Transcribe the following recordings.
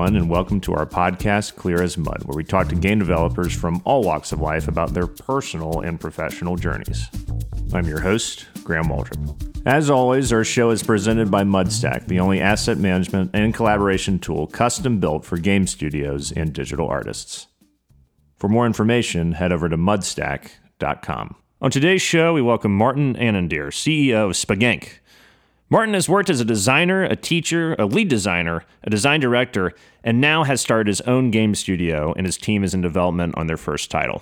everyone, and welcome to our podcast, Clear as Mud, where we talk to game developers from all walks of life about their personal and professional journeys. I'm your host, Graham Waldrop. As always, our show is presented by Mudstack, the only asset management and collaboration tool custom built for game studios and digital artists. For more information, head over to mudstack.com. On today's show, we welcome Martin Annander, CEO of Spagank. Martin has worked as a designer, a teacher, a lead designer, a design director, and now has started his own game studio, and his team is in development on their first title.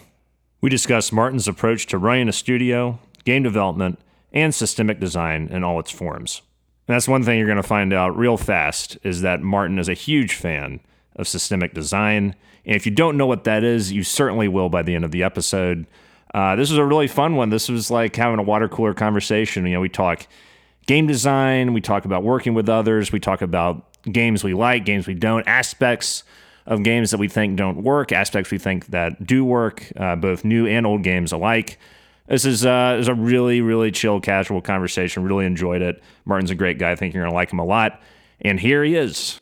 We discuss Martin's approach to running a studio, game development, and systemic design in all its forms. And that's one thing you're going to find out real fast is that Martin is a huge fan of systemic design. And if you don't know what that is, you certainly will by the end of the episode. Uh, this was a really fun one. This was like having a water cooler conversation. You know, we talk game design, we talk about working with others, we talk about games we like, games we don't, aspects of games that we think don't work, aspects we think that do work, uh, both new and old games alike. This is, uh, is a really, really chill, casual conversation. Really enjoyed it. Martin's a great guy. I think you're going to like him a lot. And here he is.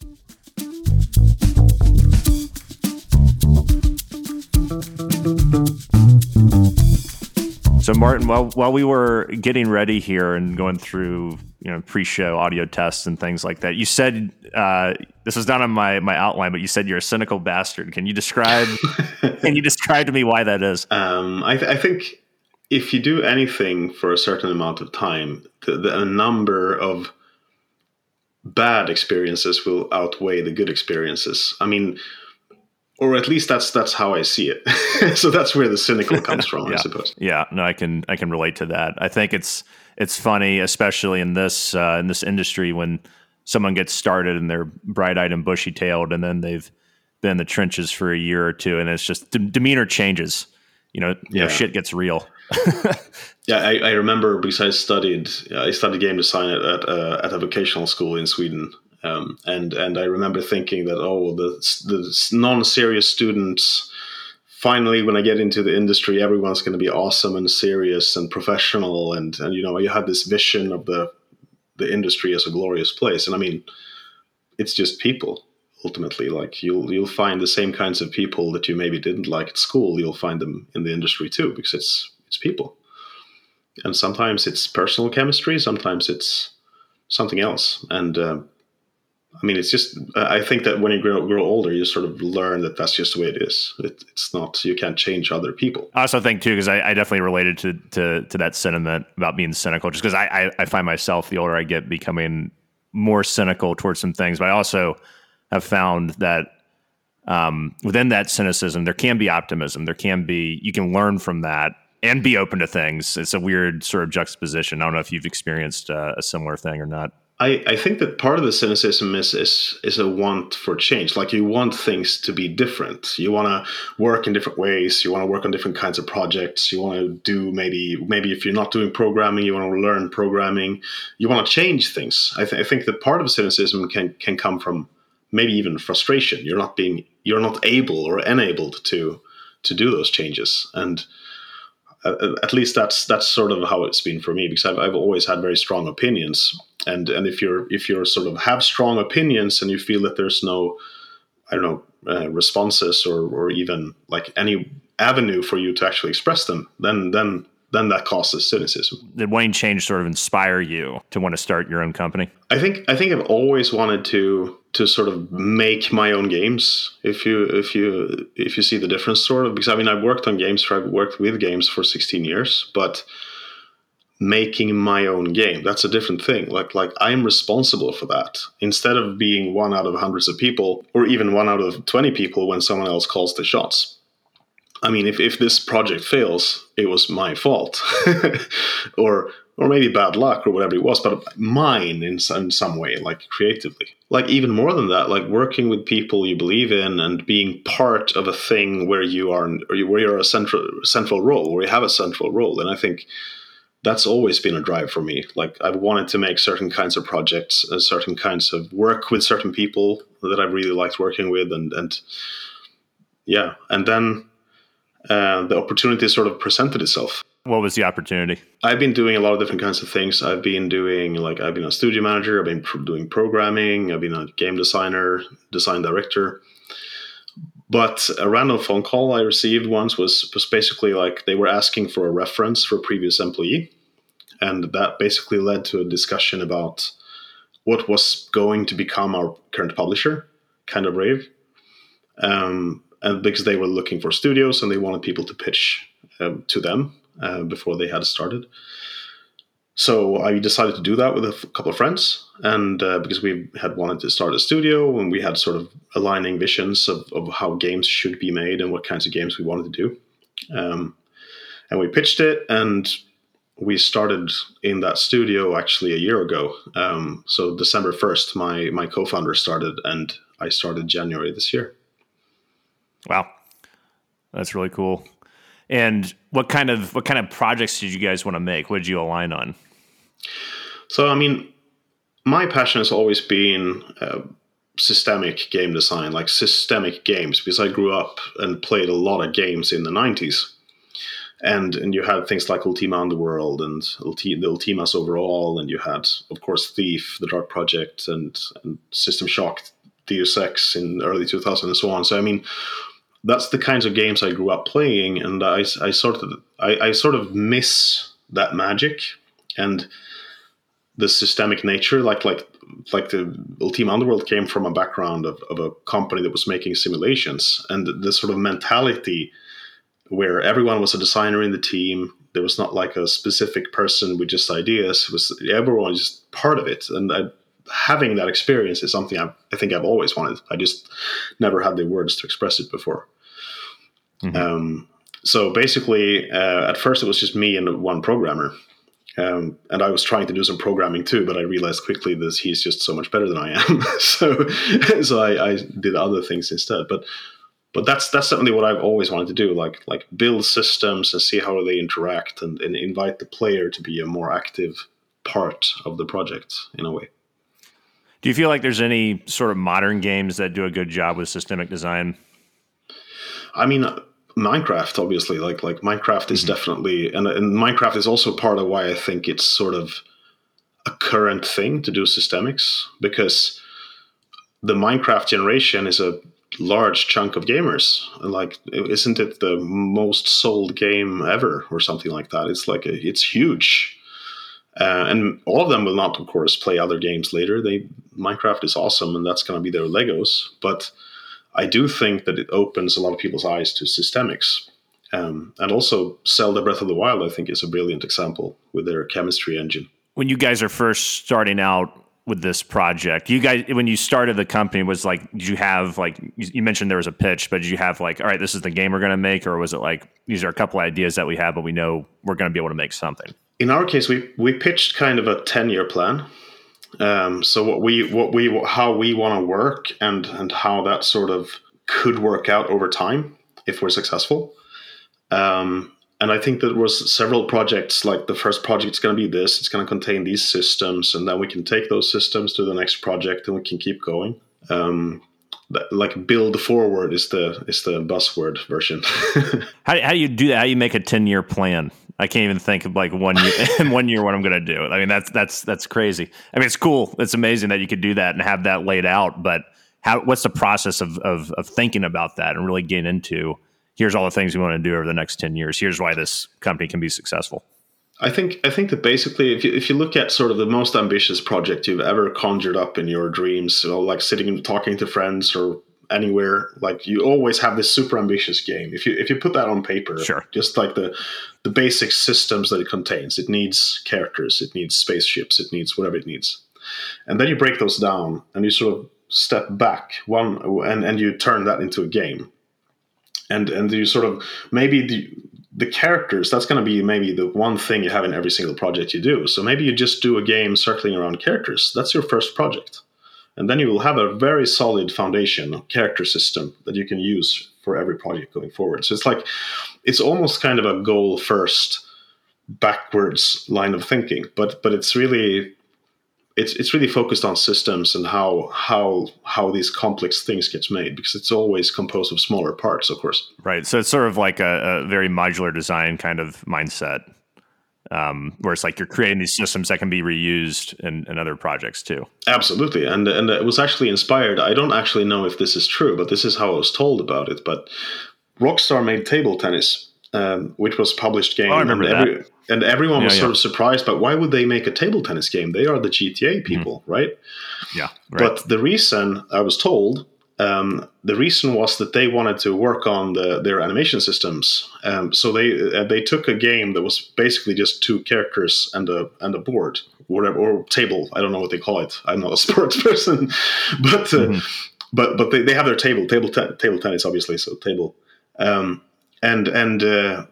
So, Martin, while while we were getting ready here and going through you know pre-show audio tests and things like that, you said uh, this was not on my my outline, but you said you're a cynical bastard. Can you describe? can you describe to me why that is? Um, I, th- I, think if you do anything for a certain amount of time, the, the, a number of bad experiences will outweigh the good experiences. I mean, or at least that's that's how I see it. so that's where the cynical comes from, yeah. I suppose. Yeah, no, I can I can relate to that. I think it's it's funny, especially in this uh, in this industry, when someone gets started and they're bright eyed and bushy tailed, and then they've been in the trenches for a year or two, and it's just d- demeanor changes. You know, you yeah. know, shit gets real. yeah, I, I, remember because I studied I studied game design at at, uh, at a vocational school in Sweden, um, and and I remember thinking that oh the the non-serious students finally when I get into the industry everyone's going to be awesome and serious and professional. And and you know you have this vision of the the industry as a glorious place. And I mean it's just people ultimately. Like you'll you'll find the same kinds of people that you maybe didn't like at school. You'll find them in the industry too because it's it's people. And sometimes it's personal chemistry. Sometimes it's something else. And uh, I mean, it's just. I think that when you grow, grow older, you sort of learn that that's just the way it is. It, it's not. You can't change other people. I also think too, because I, I, definitely related to, to to that sentiment about being cynical. Just because I, I, I find myself the older I get becoming more cynical towards some things, but I also have found that um, within that cynicism, there can be optimism. There can be you can learn from that and be open to things. It's a weird sort of juxtaposition. I don't know if you've experienced uh, a similar thing or not. I, I think that part of the cynicism is, is is a want for change. Like you want things to be different. You want to work in different ways. You want to work on different kinds of projects. You want to do maybe maybe if you're not doing programming, you want to learn programming. You want to change things. I, th- I think that part of cynicism can can come from maybe even frustration. You're not being you're not able or enabled to to do those changes and at least that's that's sort of how it's been for me because I've, I've always had very strong opinions. And and if you're if you're sort of have strong opinions and you feel that there's no I don't know uh, responses or or even like any avenue for you to actually express them then then then that causes cynicism. Did Wayne Change sort of inspire you to want to start your own company? I think I think I've always wanted to to sort of make my own games. If you if you if you see the difference, sort of because I mean I've worked on games for I've worked with games for 16 years, but making my own game that's a different thing like like i'm responsible for that instead of being one out of hundreds of people or even one out of 20 people when someone else calls the shots I mean, if, if this project fails, it was my fault, or or maybe bad luck or whatever it was, but mine in some, in some way, like creatively. Like even more than that, like working with people you believe in and being part of a thing where you are where you're a central central role, where you have a central role, and I think that's always been a drive for me. Like I've wanted to make certain kinds of projects, uh, certain kinds of work with certain people that I really liked working with, and and yeah, and then uh, the opportunity sort of presented itself. What was the opportunity? I've been doing a lot of different kinds of things. I've been doing like I've been a studio manager. I've been pr- doing programming. I've been a game designer, design director. But a random phone call I received once was was basically like they were asking for a reference for a previous employee, and that basically led to a discussion about what was going to become our current publisher, Kind of Brave. Um, and because they were looking for studios and they wanted people to pitch um, to them uh, before they had started. So I decided to do that with a f- couple of friends, and uh, because we had wanted to start a studio and we had sort of aligning visions of, of how games should be made and what kinds of games we wanted to do. Um, and we pitched it, and we started in that studio actually a year ago. Um, so December first, my my co-founder started, and I started January this year. Wow, that's really cool. And what kind of what kind of projects did you guys want to make? What did you align on? So, I mean, my passion has always been uh, systemic game design, like systemic games, because I grew up and played a lot of games in the '90s, and and you had things like Ultima Underworld and the Ultimas overall, and you had, of course, Thief, The Dark Project, and, and System Shock, Deus Ex in early 2000, and so on. So, I mean, that's the kinds of games I grew up playing, and I, I sort of I, I sort of miss that magic and the systemic nature. Like like like the Ultima Underworld came from a background of, of a company that was making simulations, and the, the sort of mentality where everyone was a designer in the team. There was not like a specific person with just ideas. It was everyone was just part of it, and I, having that experience is something I've, I think I've always wanted. I just never had the words to express it before. Mm-hmm. Um, so basically, uh, at first it was just me and one programmer. Um, and I was trying to do some programming too, but I realized quickly that he's just so much better than I am. so, so I, I, did other things instead. But, but that's that's certainly what I've always wanted to do, like like build systems and see how they interact, and, and invite the player to be a more active part of the project in a way. Do you feel like there's any sort of modern games that do a good job with systemic design? I mean, Minecraft, obviously, like like Minecraft is mm-hmm. definitely, and, and Minecraft is also part of why I think it's sort of a current thing to do systemics because the Minecraft generation is a large chunk of gamers. Like, isn't it the most sold game ever, or something like that? It's like a, it's huge, uh, and all of them will not, of course, play other games later. They Minecraft is awesome, and that's going to be their Legos, but I do think that it opens a lot of people's eyes to systemics. Um, and also, Zelda Breath of the Wild, I think, is a brilliant example with their chemistry engine. When you guys are first starting out with this project, you guys, when you started the company, was like, did you have like, you mentioned there was a pitch, but did you have like, all right, this is the game we're going to make, or was it like, these are a couple ideas that we have, but we know we're going to be able to make something? In our case, we we pitched kind of a ten year plan. Um, so what we what we how we want to work and and how that sort of could work out over time if we're successful. Um, and I think there was several projects. Like the first project is going to be this; it's going to contain these systems, and then we can take those systems to the next project, and we can keep going. Um, like build forward is the is the buzzword version. how, how do you do that? How do you make a ten year plan? I can't even think of like one year in one year what I'm to do. I mean, that's that's that's crazy. I mean, it's cool. It's amazing that you could do that and have that laid out. But how? What's the process of of, of thinking about that and really getting into? Here's all the things we want to do over the next ten years. Here's why this company can be successful. I think I think that basically, if you if you look at sort of the most ambitious project you've ever conjured up in your dreams, you like sitting and talking to friends or anywhere like you always have this super ambitious game. If you if you put that on paper sure. just like the the basic systems that it contains it needs characters it needs spaceships it needs whatever it needs. And then you break those down and you sort of step back one and and you turn that into a game. And and you sort of maybe the the characters that's going to be maybe the one thing you have in every single project you do. So maybe you just do a game circling around characters. That's your first project and then you will have a very solid foundation character system that you can use for every project going forward. So it's like it's almost kind of a goal first backwards line of thinking, but but it's really it's it's really focused on systems and how how how these complex things gets made because it's always composed of smaller parts, of course. Right. So it's sort of like a, a very modular design kind of mindset. Um, where it's like you're creating these systems that can be reused in, in other projects too. Absolutely, and and it was actually inspired. I don't actually know if this is true, but this is how I was told about it. But Rockstar made table tennis, um, which was published game. Oh, I remember and that. And everyone was Yeah, sort yeah. of surprised. But why would they make a table tennis game? They are the GTA people, right? Yeah, right. But the reason I was told, um, the reason was that they wanted to work on the, their animation systems. Um, so they uh, they took a game that was basically just two characters and a and a board, whatever or table. I don't know what they call it. I'm not a sports person, but uh, Mhm. but but they, they have their table table te- table tennis obviously. So table, um, and and uh,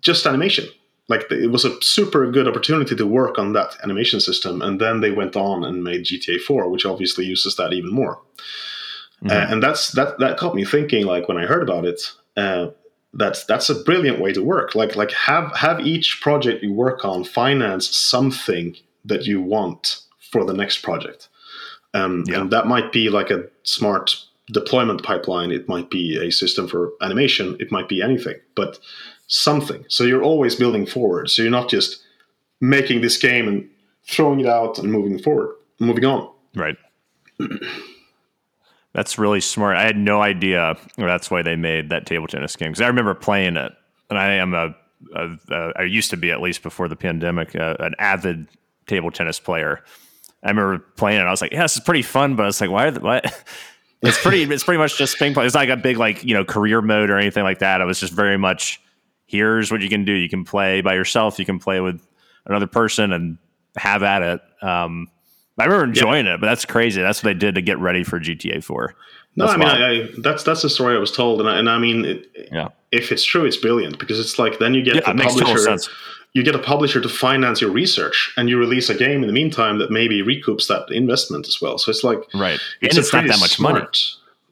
just animation. Like it was a super good opportunity to work on that animation system, and then they went on and made GTA 4, which obviously uses that even more. Mhm. Uh, and that's that that got me thinking. Like when I heard about it, uh, that's that's a brilliant way to work. Like like have have each project you work on finance something that you want for the next project, um, Yeah. and that might be like a smart deployment pipeline. It might be a system for animation. It might be anything, but something. So you're always building forward. So you're not just making this game and throwing it out and moving forward, moving on. Right. That's really smart. I had no idea that's why they made that table tennis game because I remember playing it, and I am a, a, a I used to be at least before the pandemic uh, an avid table tennis player. I remember playing it. I was like, yeah, this is pretty fun, but I was like, why? Are the, What? It's pretty. it's pretty much just ping pong. It's not like a big like you know career mode or anything like that. It was just very much. Here's what you can do. You can play by yourself. You can play with another person and have at it. Um, I remember enjoying it, but that's crazy. That's what they did to get ready for GTA 4. No, That's I mean. I, I, that's that's the story I was told, and I, and I mean, it, Yeah. if it's true, it's brilliant because it's like then you get Yeah, the makes publisher, sense. you get a publisher to finance your research, and you release a game in the meantime that maybe recoups that investment as well. So it's like Right. it's, and it's not that much money.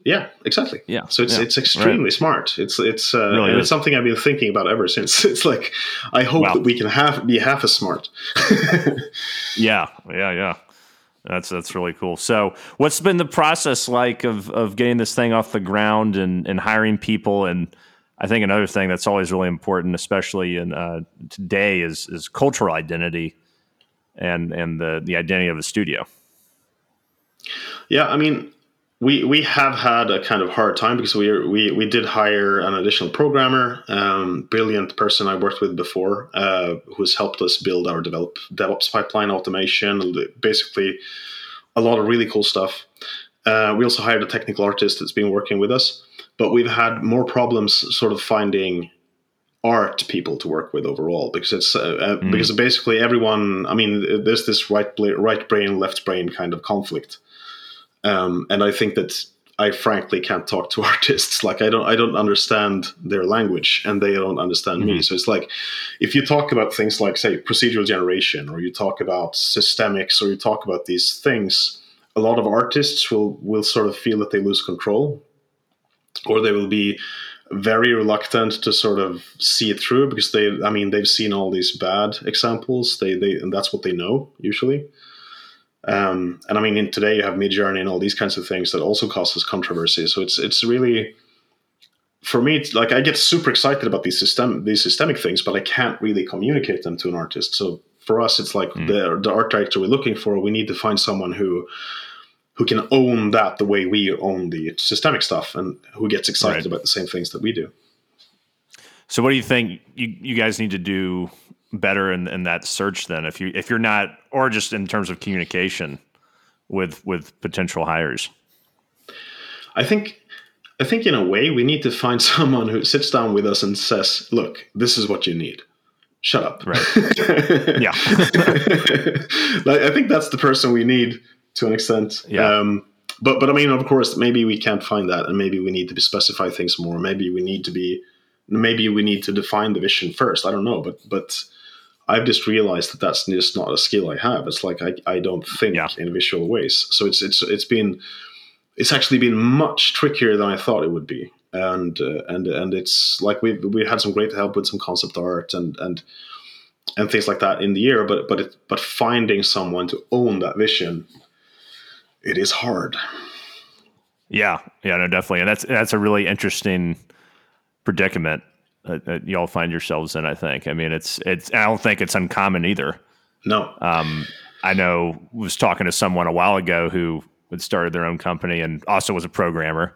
Yeah, exactly. Yeah, So it's yeah, it's extremely smart. It's it's uh, Really it's something I've been thinking about ever since. It's like I hope Wow. that we can have be half as smart. Yeah, yeah, yeah. That's that's really cool. So, what's been the process like of of getting this thing off the ground and and hiring people? And I think another thing that's always really important, especially in uh, today, is is cultural identity and and the the identity of a studio. Yeah, I mean, we we have had a kind of hard time because we we we did hire an additional programmer, um, brilliant person I worked with before, uh, who's helped us build our develop DevOps pipeline automation, basically a lot of really cool stuff. Uh, we also hired a technical artist that's been working with us, but we've had more problems sort of finding art people to work with overall because it's uh, Mm. because basically everyone. I mean, there's this right right brain left brain kind of conflict, um, and I think that I frankly can't talk to artists. Like I don't I don't understand their language, and they don't understand me. Mhm. So it's like if you talk about things like say procedural generation, or you talk about systemics, or you talk about these things, a lot of artists will will sort of feel that they lose control, or they will be very reluctant to sort of see it through because they I mean they've seen all these bad examples. They they and that's what they know usually. Um, and I mean, in today you have Midjourney and all these kinds of things that also causes controversy. So it's it's really, for me, it's like I get super excited about these system these systemic things, but I can't really communicate them to an artist. So for us, it's like Mm. the the art director we're looking for. We need to find someone who who can own that the way we own the systemic stuff, and who gets excited Right. about the same things that we do. So, what do you think you, you guys need to do better in, in that search? Then, if you if you're not, or just in terms of communication with with potential hires. I think I think in a way we need to find someone who sits down with us and says, "Look, this is what you need. Shut up." Right. Yeah. like, I think that's the person we need to an extent. Yeah. Um, but but I mean, of course, maybe we can't find that, and maybe we need to specify things more. Maybe we need to be, maybe we need to define the vision first. I don't know, but but I've just realized that that's just not a skill I have. It's like I, I don't think Yeah. in visual ways. So it's it's it's been it's actually been much trickier than I thought it would be. And uh, and and it's like we we had some great help with some concept art and and and things like that in the year. But but it, but finding someone to own that vision, it is hard. Yeah, yeah, no, definitely, and that's that's a really interesting predicament uh, that y'all find yourselves in. I think. I mean, it's it's. I don't think it's uncommon either. No. Um, I know was talking to someone a while ago who had started their own company and also was a programmer,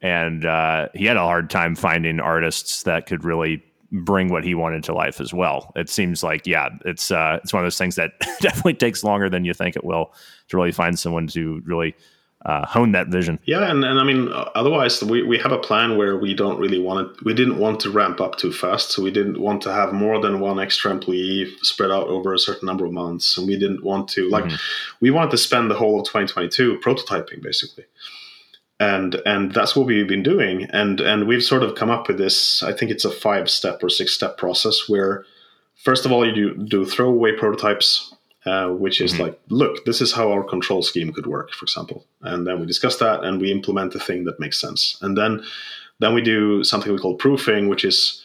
and uh, he had a hard time finding artists that could really bring what he wanted to life as well. It seems like yeah, it's uh, it's one of those things that definitely takes longer than you think it will to really find someone to really uh, hone that vision. Yeah, and, and I mean, otherwise, we, we have a plan where we don't really want it. We didn't want to ramp up too fast, so we didn't want to have more than one extra employee spread out over a certain number of months, and we didn't want to like mm-hmm. we wanted to spend the whole of 2022 prototyping basically. And and that's what we've been doing, and and we've sort of come up with this. I think it's a five step or six step process where, first of all, you do do throwaway prototypes uh, which is mm-hmm. like, look, this is how our control scheme could work, for example. And then we discuss that and we implement the thing that makes sense. And then then we do something we call proofing, which is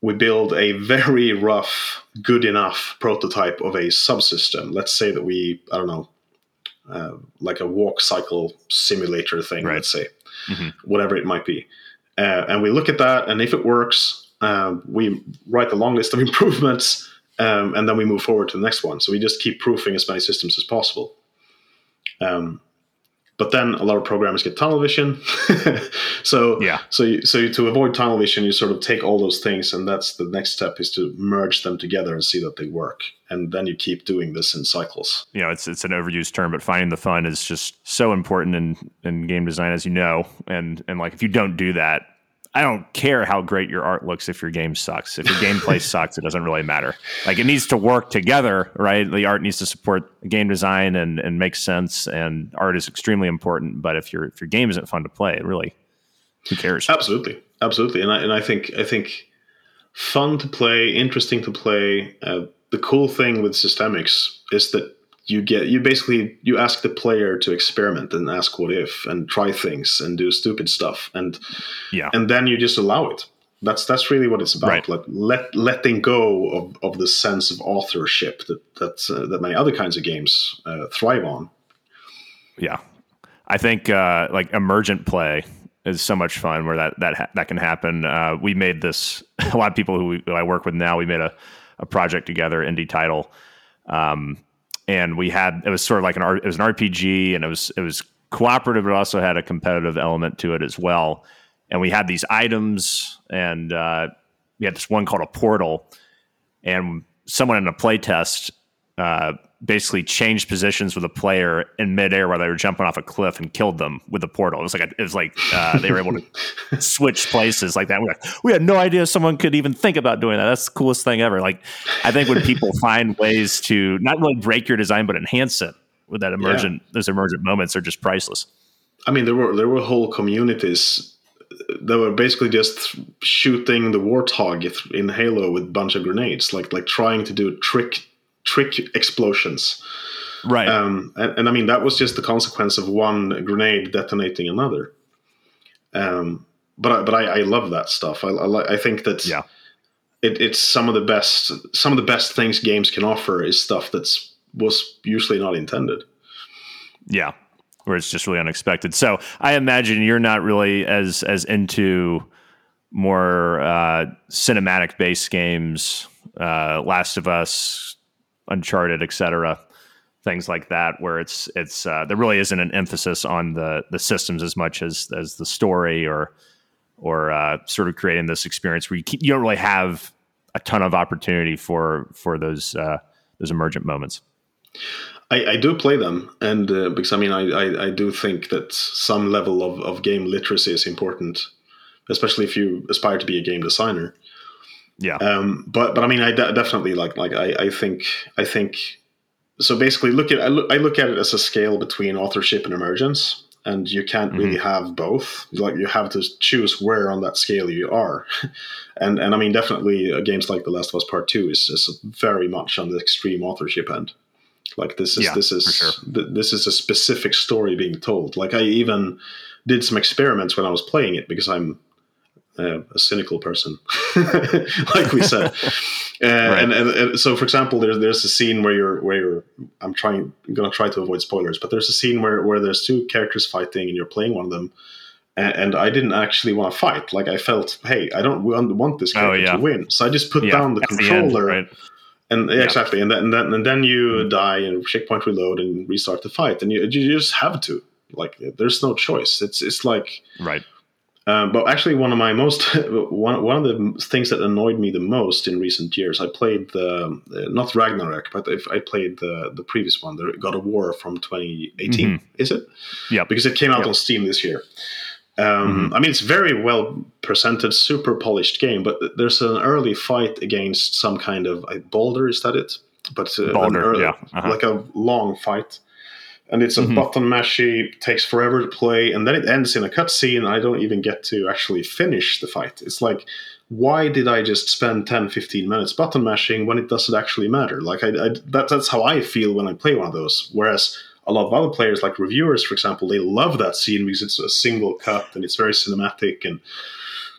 we build a very rough, good enough prototype of a subsystem. Let's say that we, I don't know, uh, like a walk cycle simulator thing, right. let's say, mm-hmm. whatever it might be. Uh, and we look at that, and if it works, uh, we write a long list of improvements um, and then we move forward to the next one. So we just keep proofing as many systems as possible. Um, but then a lot of programmers get tunnel vision. so yeah, so you, so you, to avoid tunnel vision, you sort of take all those things, and that's the next step is to merge them together and see that they work. And then you keep doing this in cycles. You know, it's it's an overused term, but finding the fun is just so important in in game design, as you know. And and like if you don't do that, I don't care how great your art looks if your game sucks. If your gameplay sucks, it doesn't really matter. Like it needs to work together, right? The art needs to support game design and and make sense. And art is extremely important. But if your if your game isn't fun to play, it really who cares? Absolutely, absolutely. And I and I think I think fun to play, interesting to play. Uh, the cool thing with systemics is that you get you basically you ask the player to experiment and ask what if and try things and do stupid stuff and yeah. and then you just allow it. That's that's really what it's about. Right. like let letting go of, of the sense of authorship that that uh, that many other kinds of games uh, thrive on. Yeah. I think uh, like emergent play is so much fun where that that ha- that can happen. Uh, we made this a lot of people who, we, who i work with now we made a, a project together indie title. Um, and we had it was sort of like an it was an RPG, and it was it was cooperative, but also had a competitive element to it as well. And we had these items, and uh, we had this one called a portal, and someone in a playtest uh, basically changed positions with a player in midair while they were jumping off a cliff and killed them with a portal. It was like a, it was like uh, they were able to switch places like that. We, like, we had no idea someone could even think about doing that. That's the coolest thing ever. Like I think when people find ways to not really break your design but enhance it with that emergent yeah. those emergent moments are just priceless. I mean, there were there were whole communities that were basically just shooting the warthog in Halo with a bunch of grenades, like like trying to do a trick trick explosions. Right. Um, and, and, I mean, that was just the consequence of one grenade detonating another. Um, but I, but I, I love that stuff. I, I, I think that yeah. it, it's some of the best some of the best things games can offer is stuff that's was usually not intended. Yeah, where it's just really unexpected. So I imagine you're not really as as into more uh, cinematic based games. Uh, Last of Us, Uncharted, etc. Things like that, where it's it's uh, there really isn't an emphasis on the the systems as much as as the story or or uh, sort of creating this experience where you keep, you don't really have a ton of opportunity for for those uh, those emergent moments. I, I, do play them, and uh, because I mean, I, I, I, do think that some level of, of game literacy is important, especially if you aspire to be a game designer. Yeah. Um, but but I mean, I de- definitely like like I, I think I think so. Basically, look at I look, I look at it as a scale between authorship and emergence, and you can't really mm-hmm. have both. Like you have to choose where on that scale you are. and and I mean, definitely uh, games like The Last of Us Part Two is, is very much on the extreme authorship end. Like this is yeah, this is sure. th- this is a specific story being told. Like I even did some experiments when I was playing it because I'm uh, a cynical person, like we said. Uh, right. and, and, and, so, for example, there's there's a scene where you're where you're. I'm trying, I'm gonna try to avoid spoilers, but there's a scene where where there's two characters fighting, and you're playing one of them, and, and I didn't actually want to fight. Like I felt, hey, I don't want this Oh, character yeah. to win, so I just put Yeah, down the at the end, controller. right? And yeah, exactly, and then and then, and then you die and checkpoint reload and restart the fight, and you, you just have to. Like, there's no choice. It's it's like Right. Um, but actually, one of my most one one of the things that annoyed me the most in recent years, I played the uh, not Ragnarok, but if I played the the previous one, the God of War from 2018. Is it? Yeah, Because it came out Yep. on Steam this year. Um, I mean, it's very well presented, super polished game, but there's an early fight against some kind of uh, Baldur. Is that it? But uh, Baldur, early- yeah, uh-huh. like a long fight and it's a Mhm. button mashy takes forever to play and then it ends in a cutscene i don't even get to actually finish the fight. It's like why did i just spend 10 15 minutes button mashing when it doesn't actually matter? Like I, I that, that's how i feel when i play one of those. Whereas a lot of other players like reviewers for example they love that scene because it's a single cut and it's very cinematic and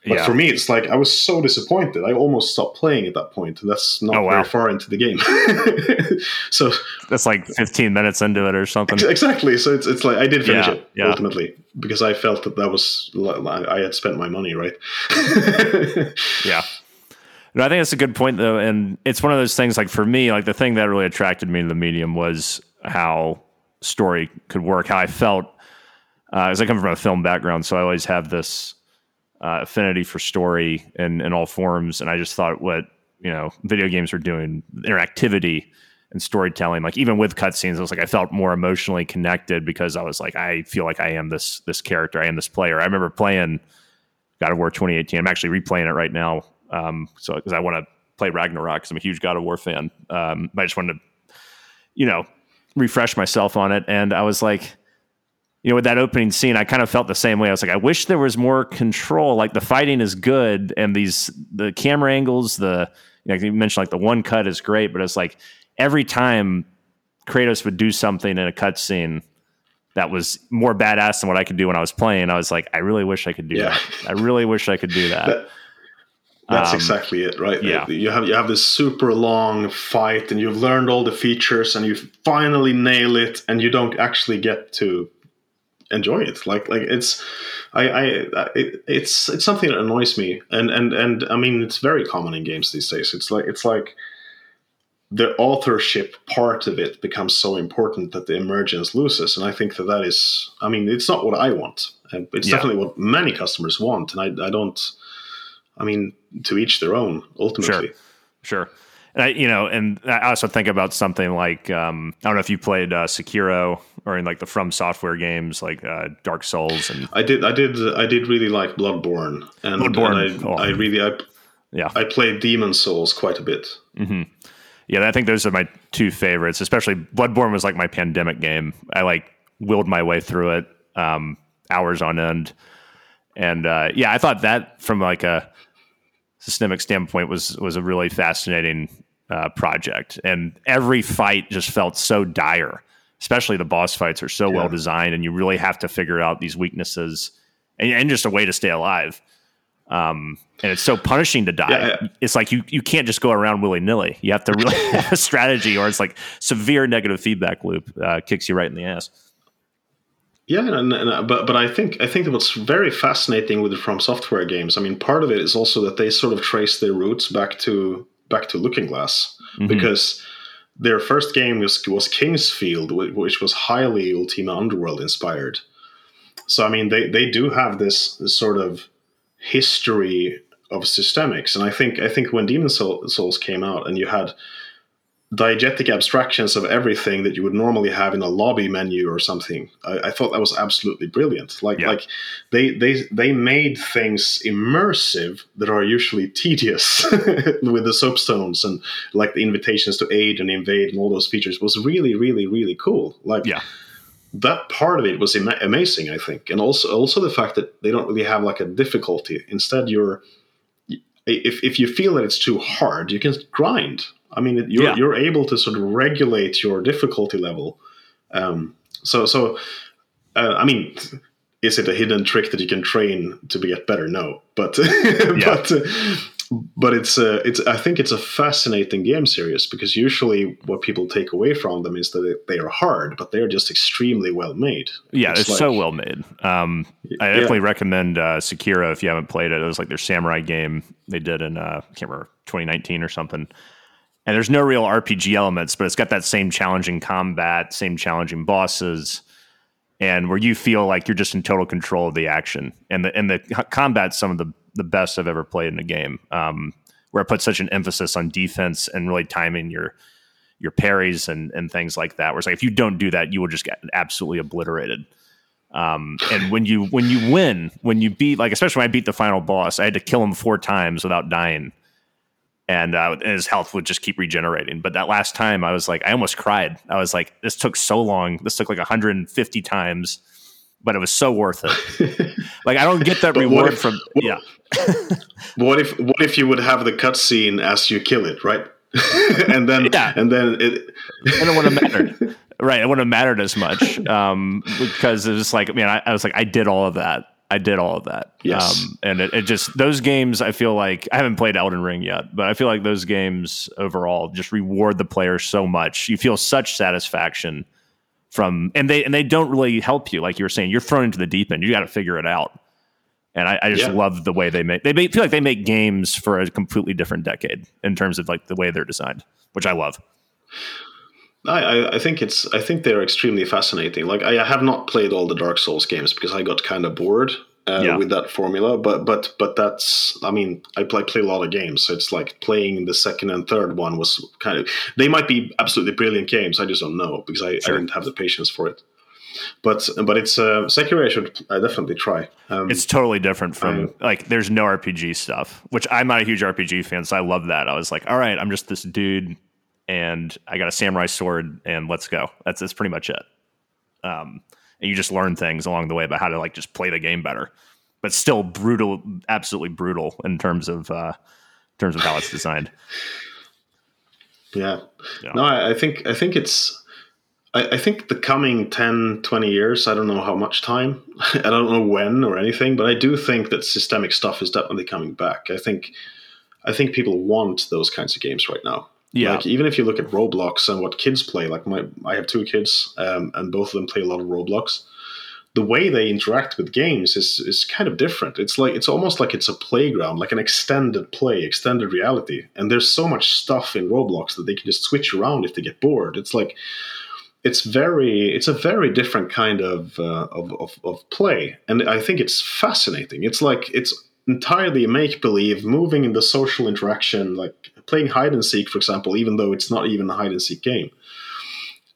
but Yeah. for me it's like i was so disappointed i almost stopped playing at that point that's not Oh, wow. very far into the game so That's like 15 minutes into it or something. Ex- Exactly. So it's, it's like I did finish Yeah, it yeah. ultimately because I felt that that was I had spent my money right. Yeah. No, I think that's a good point though, and it's one of those things. Like for me, like the thing that really attracted me to the medium was how story could work. How I felt, uh, as I come from a film background, so I always have this uh, affinity for story in in all forms, and I just thought what you know video games were doing, interactivity and storytelling, like even with cutscenes, I was like I felt more emotionally connected because I was like I feel like I am this this character, I am this player. I remember playing God of War 2018. I'm actually replaying it right now. Um, so because I want to play Ragnarok because I'm a huge God of War fan. Um, I just wanted to, you know, refresh myself on it. And I was like, you know, with that opening scene, I kind of felt the same way. I was like, I wish there was more control. Like the fighting is good, and these the camera angles, the you, know, you mentioned like the one cut is great, but it's like every time Kratos would do something in a cutscene that was more badass than what I could do when I was playing, I was like, I really wish I could do Yeah. that. I really wish I could do that. That- that's Um, exactly it, right? yeah. You have you have this super long fight, and you've learned all the features, and you finally nail it, and you don't actually get to enjoy it. Like like it's, I, I it, it's it's something that annoys me, and and and I mean it's very common in games these days. It's like it's like the authorship part of it becomes so important that the emergence loses, and I think that that is, I mean, it's not what I want. and It's Yeah. definitely what many customers want, and I I don't. I mean, to each their own. Ultimately, sure, Sure. And I, you know, and I also think about something like um, I don't know if you played uh, Sekiro or in like the From Software games like uh, Dark Souls and I did. I did. I did really like Bloodborne, and, Bloodborne, and I, oh. I really. I, yeah, I played Demon's Souls quite a bit. yeah. I think those are my two favorites. Especially Bloodborne was like my pandemic game. I like willed my way through it um, hours on end, and uh, yeah, I thought that from like a systemic standpoint was was a really fascinating uh, project, and every fight just felt so dire. Especially the boss fights are so well designed, and you really have to figure out these weaknesses and, and just a way to stay alive. Um, and it's so punishing to die. Yeah, yeah. It's like you you can't just go around willy nilly. You have to really have a strategy, or it's like severe negative feedback loop uh, kicks you right in the ass. Yeah, and, and, but but I think I think that what's very fascinating with the From Software games. I mean, part of it is also that they sort of trace their roots back to back to Looking Glass mm-hmm. because their first game was was King's Field, which was highly Ultima Underworld inspired. So I mean, they they do have this, this sort of history of systemics, and I think I think when Demon's Souls came out, and you had diegetic abstractions of everything that you would normally have in a lobby menu or something. I, I thought that was absolutely brilliant. Like Yeah. like they they they made things immersive that are usually tedious with the soapstones and like the invitations to aid and invade and all those features was really really really cool. Like Yeah. that part of it was ama- amazing, I think, and also also the fact that they don't really have like a difficulty. Instead, you're if if you feel that it's too hard, you can grind. I mean, you're Yeah. you're able to sort of regulate your difficulty level. Um, so so, uh, I mean, is it a hidden trick that you can train to get better? No, but but uh, but it's a, it's I think it's a fascinating game series because usually what people take away from them is that they are hard, but they're just extremely well made. Yeah, it's, it's like, so well made. Um, I definitely yeah. recommend uh, Sekiro if you haven't played it. It was like their samurai game they did in uh, I can't remember 2019 or something. And there's no real RPG elements, but it's got that same challenging combat, same challenging bosses, and where you feel like you're just in total control of the action. And the and the combat's some of the the best I've ever played in a game. Um, where I put such an emphasis on defense and really timing your your parries and and things like that. Where it's like if you don't do that, you will just get absolutely obliterated. Um, and when you when you win, when you beat like especially when I beat the final boss, I had to kill him four times without dying, and, uh, and his health would just keep regenerating. But that last time, I was like, I almost cried. I was like, this took so long. This took like 150 times but it was so worth it. like I don't get that reward if, from what, yeah. what if what if you would have the cutscene as you kill it, right? and then yeah. and then it and it wouldn't have mattered. right, it wouldn't have mattered as much um, because it was like, man, I, I, was like, I did all of that. I did all of that. Yes. Um, and it, it, just those games. I feel like I haven't played Elden Ring yet, but I feel like those games overall just reward the player so much. You feel such satisfaction from and they and they don't really help you like you were saying you're thrown into the deep end you got to figure it out and I, I just yeah. love the way they make they make, feel like they make games for a completely different decade in terms of like the way they're designed which I love I, I think it's I think they're extremely fascinating. Like I have not played all the Dark Souls games because I got kind of bored uh, yeah. with that formula. But but but that's I mean I play play a lot of games, so it's like playing the second and third one was kind of they might be absolutely brilliant games. I just don't know because I, sure. I didn't have the patience for it. But but it's uh, Sekiro. I should I definitely try. Um, it's totally different from I, like there's no RPG stuff, which I'm not a huge RPG fan, so I love that. I was like, all right, I'm just this dude, and I got a samurai sword, and let's go. That's that's pretty much it. Um, and you just learn things along the way about how to like just play the game better. But still brutal, absolutely brutal in terms of uh, in terms of how it's designed. Yeah. yeah. No, I, I, think I think it's I, I, think the coming 10, 20 years, I don't know how much time, I don't know when or anything, but I do think that systemic stuff is definitely coming back. I think I think people want those kinds of games right now. Yeah. Like even if you look at Roblox and what kids play, like my I have two kids, um, and both of them play a lot of Roblox. The way they interact with games is is kind of different. It's like it's almost like it's a playground, like an extended play, extended reality. And there's so much stuff in Roblox that they can just switch around if they get bored. It's like it's very it's a very different kind of, uh, of, of of play, and I think it's fascinating. It's like it's entirely make believe, moving in the social interaction, like playing hide and seek, for example, even though it's not even a hide and seek game.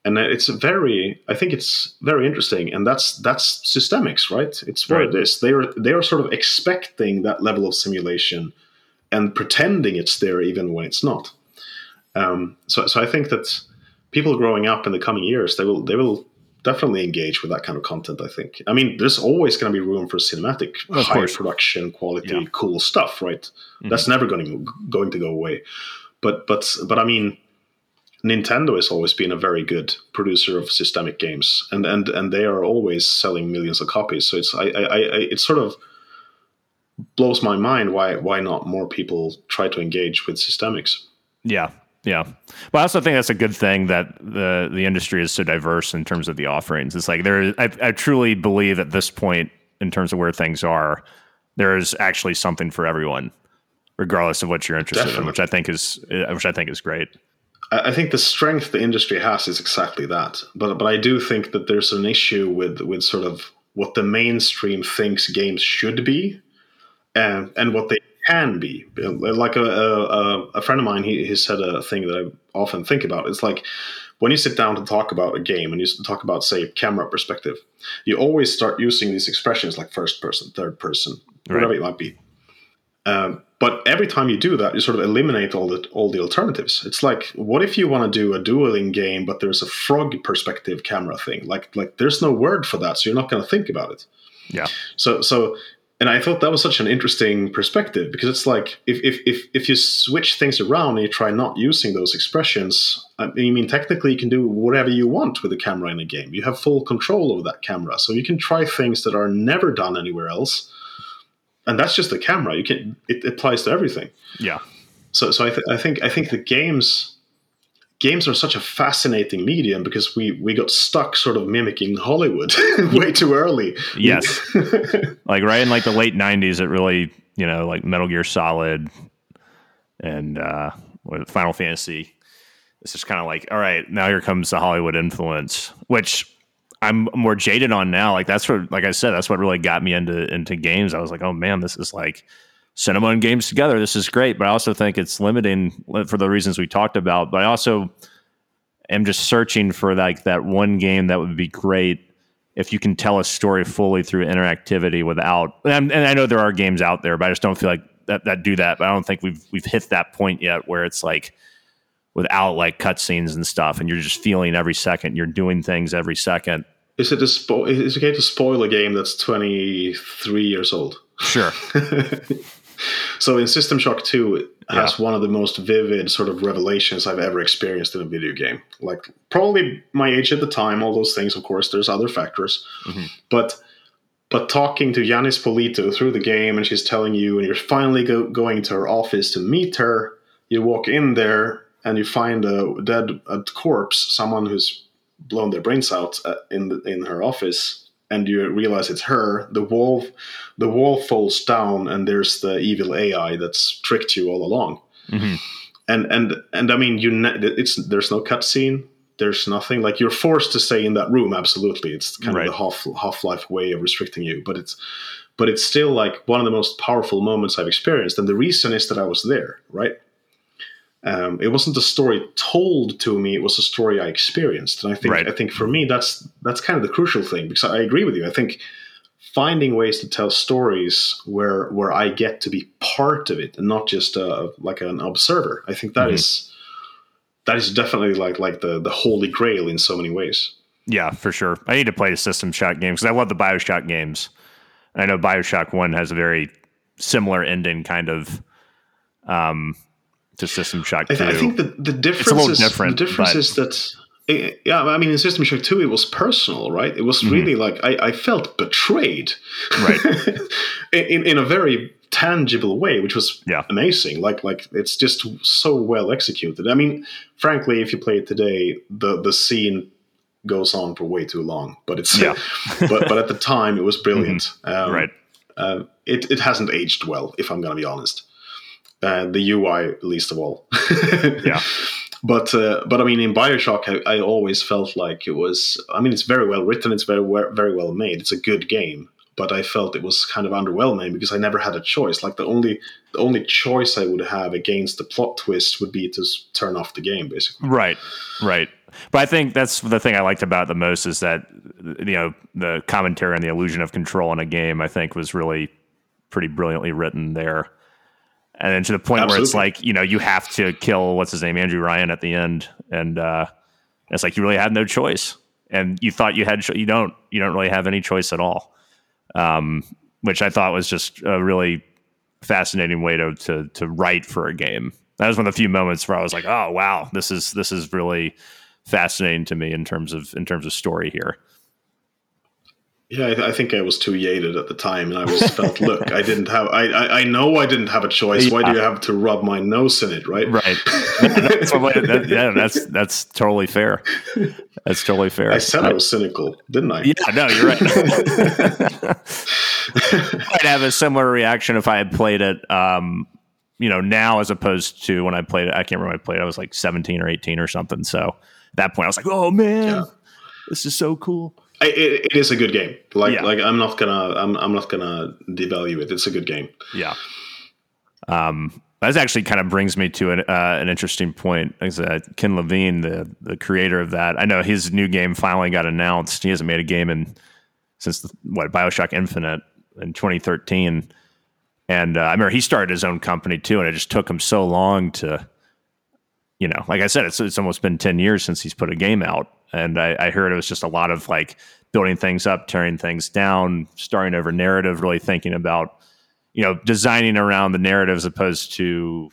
And it's very, I think it's very interesting, and that's that's systemics, right? It's what right. it is. They are they are sort of expecting that level of simulation and pretending it's there even when it's not. Um, so, so I think that people growing up in the coming years, they will they will definitely engage with that kind of content. I think. I mean, there's always going to be room for cinematic, high course. production quality, yeah. cool stuff, right? Mm-hmm. That's never going to going to go away. But but but I mean, Nintendo has always been a very good producer of systemic games, and and and they are always selling millions of copies. So it's I I, I it sort of blows my mind why why not more people try to engage with systemics. Yeah, yeah, but I also think that's a good thing that the the industry is so diverse in terms of the offerings. It's like there, I, I truly believe at this point, in terms of where things are, there is actually something for everyone, regardless of what you're interested Definitely. in, which I think is eh, which I think is great. I think the strength the industry has is exactly that. But but I do think that there's an issue with with sort of what the mainstream thinks games should be, and and what they can be. Like a, a, a friend of mine, he, he said a thing that I often think about. It's like when you sit down to talk about a game and you talk about, say, camera perspective, you always start using these expressions like first person, third person, right. whatever it might be. Um, but every time you do that, you sort of eliminate all the all the alternatives. It's like, what if you want to do a dueling game, but there's a frog perspective camera thing? Like, like there's no word for that, so you're not going to think about it. Yeah. So, so and I thought that was such an interesting perspective because it's like if, if, if, if you switch things around and you try not using those expressions, I mean, technically you can do whatever you want with the camera in a game. You have full control over that camera. So you can try things that are never done anywhere else and that's just the camera. You can it, it applies to everything. Yeah. So so I, th- I think I think the games games are such a fascinating medium because we we got stuck sort of mimicking Hollywood way too early. Yes. like right in like the late '90s, it really you know like Metal Gear Solid and uh, Final Fantasy. It's just kind of like, all right, now here comes the Hollywood influence, which I'm more jaded on now. Like that's what, like I said, that's what really got me into into games. I was like, oh man, this is like cinema and games together. This is great, but I also think it's limiting for the reasons we talked about. But I also am just searching for like that one game that would be great if you can tell a story fully through interactivity without. And, and I know there are games out there, but I just don't feel like that that do that. But I don't think we've we've hit that point yet where it's like without like cutscenes and stuff, and you're just feeling every second. You're doing things every second. Is it a spo- Is it okay to spoil a game that's 23 years old? Sure. so in System Shock 2 has yeah. one of the most vivid sort of revelations I've ever experienced in a video game. Like probably my age at the time, all those things. Of course, there's other factors, mm-hmm. but but talking to Janice Polito through the game, and she's telling you, and you're finally go- going to her office to meet her. You walk in there, and you find a dead a corpse, someone who's blown their brains out uh, in the, in her office, and you realize it's her. The wall, the wall falls down, and there's the evil AI that's tricked you all along. Mm-hmm. And and and I mean, you ne- it's there's no cutscene. There's nothing like you're forced to stay in that room. Absolutely, it's kind right. of the half Half Life way of restricting you, but it's but it's still like one of the most powerful moments I've experienced. And the reason is that I was there, right? Um, it wasn't a story told to me; it was a story I experienced. And I think right. I think for me that's that's kind of the crucial thing because I agree with you. I think finding ways to tell stories where where I get to be part of it and not just uh, like an observer. I think that mm-hmm. is that is definitely like like the the holy grail in so many ways. Yeah, for sure. I need to play the System Shock games because I love the Bioshock games. I know Bioshock One has a very similar ending, kind of. Um, to System Shock 2. I, th- I think the, the difference, is, different, the difference is that it, yeah, I mean, in System Shock 2, it was personal, right? It was mm-hmm. really like I, I, felt betrayed, right? in, in a very tangible way, which was yeah. amazing. Like, like it's just so well executed. I mean, frankly, if you play it today, the the scene goes on for way too long, but it's yeah. but but at the time, it was brilliant. Mm-hmm. Um, right. Uh, it it hasn't aged well, if I'm going to be honest uh, the UI least of all. yeah. But uh, but I mean, in Bioshock, I, I, always felt like it was. I mean, it's very well written. It's very very well made. It's a good game. But I felt it was kind of underwhelming because I never had a choice. Like the only the only choice I would have against the plot twist would be to turn off the game, basically. Right. Right. But I think that's the thing I liked about the most is that you know the commentary and the illusion of control in a game. I think was really pretty brilliantly written there and then to the point Absolutely. where it's like you know you have to kill what's his name Andrew Ryan at the end, and uh, it's like you really had no choice, and you thought you had cho- you don't you don't really have any choice at all, um, which I thought was just a really fascinating way to to to write for a game. That was one of the few moments where I was like, oh wow, this is this is really fascinating to me in terms of in terms of story here. Yeah, I, I, think I was too jaded at the time, and I was felt, look, I didn't have, I, I, I, know I didn't have a choice. Why do you have to rub my nose in it, right? Right. that's that, yeah, that's that's totally fair. That's totally fair. I said I, I was cynical, didn't I? Yeah, no, you're right. I'd have a similar reaction if I had played it, um, you know, now as opposed to when I played it. I can't remember when I played. It. I was like 17 or 18 or something. So at that point, I was like, oh man, yeah. this is so cool. It, it is a good game. Like yeah. like I'm not gonna I'm I'm not gonna devalue it. It's a good game. Yeah. Um, that actually kind of brings me to an uh, an interesting point. Is that Ken Levine, the the creator of that? I know his new game finally got announced. He hasn't made a game in since the, what Bioshock Infinite in 2013. And uh, I remember he started his own company too, and it just took him so long to, you know, like I said, it's it's almost been 10 years since he's put a game out and I, I, heard it was just a lot of like building things up, tearing things down, starting over narrative, really thinking about you know designing around the narrative as opposed to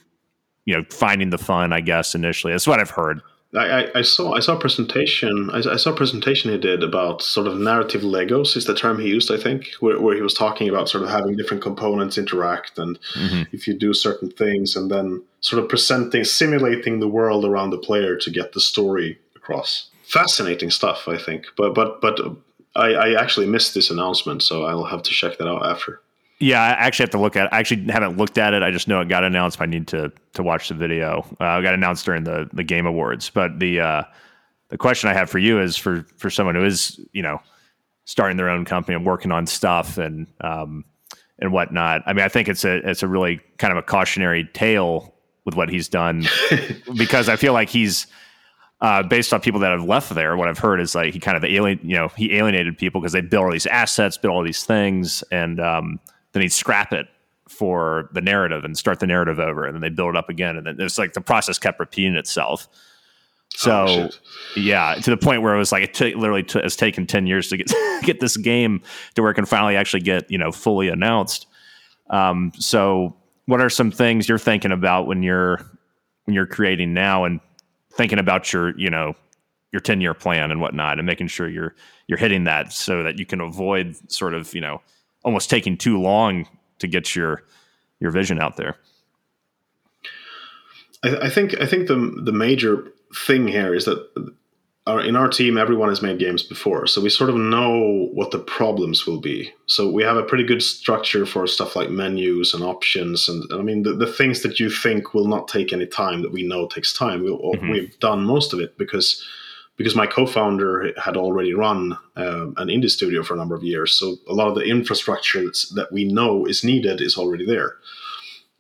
you know finding the fun. I guess initially that's what I've heard. I, I, saw I saw a presentation I, I, saw a presentation he did about sort of narrative Legos is the term he used I think where, where he was talking about sort of having different components interact and mm-hmm. if you do certain things and then sort of presenting simulating the world around the player to get the story across fascinating stuff I think but but but I, I actually missed this announcement so I'll have to check that out after yeah, I actually have to look at it. I actually haven't looked at it. I just know it got announced. I need to to watch the video. Uh, it got announced during the the game awards. But the uh, the question I have for you is for for someone who is you know starting their own company and working on stuff and um, and whatnot. I mean, I think it's a it's a really kind of a cautionary tale with what he's done because I feel like he's uh, based on people that have left there. What I've heard is like he kind of alien, you know, he alienated people because they built all these assets, built all these things, and um, then he'd scrap it for the narrative and start the narrative over, and then they build it up again, and then it's like the process kept repeating itself. So oh, yeah, to the point where it was like it t- literally t- has taken ten years to get get this game to where it can finally actually get you know fully announced. Um, so, what are some things you're thinking about when you're when you're creating now and thinking about your you know your 10 year plan and whatnot and making sure you're you're hitting that so that you can avoid sort of you know almost taking too long to get your your vision out there. I, I think I think the the major thing here is that our, in our team everyone has made games before, so we sort of know what the problems will be. So we have a pretty good structure for stuff like menus and options, and, and I mean the, the things that you think will not take any time that we know takes time. We, mm-hmm. We've done most of it because because my co-founder had already run uh, an indie studio for a number of years so a lot of the infrastructure that we know is needed is already there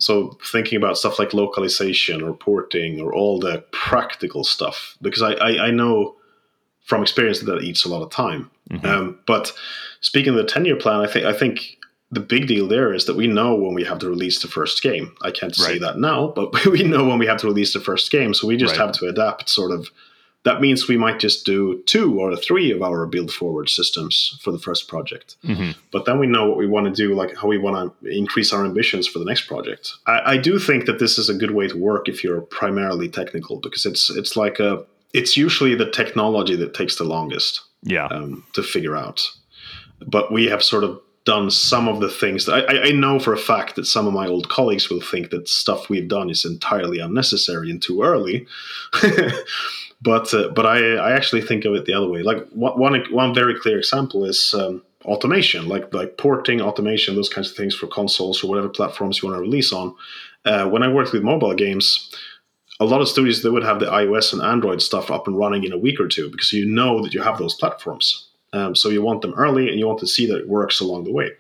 so thinking about stuff like localization or porting or all the practical stuff because i, I, I know from experience that, that eats a lot of time mm-hmm. um, but speaking of the 10 year plan i think i think the big deal there is that we know when we have to release the first game i can't right. say that now but we know when we have to release the first game so we just right. have to adapt sort of that means we might just do two or three of our build forward systems for the first project. Mm-hmm. But then we know what we want to do, like how we want to increase our ambitions for the next project. I, I, do think that this is a good way to work if you're primarily technical, because it's it's like a it's usually the technology that takes the longest, yeah, um, to figure out. But we have sort of done some of the things that I, I, know for a fact that some of my old colleagues will think that stuff we've done is entirely unnecessary and too early. but uh, but I I actually think of it the other way. Like one one very clear example is um, automation, like like porting, automation, those kinds of things for consoles or whatever platforms you want to release on. Uh, when I worked with mobile games, a lot of studios they would have the iOS and Android stuff up and running in a week or two because you know that you have those platforms. Um, so you want them early and you want to see that it works along the way.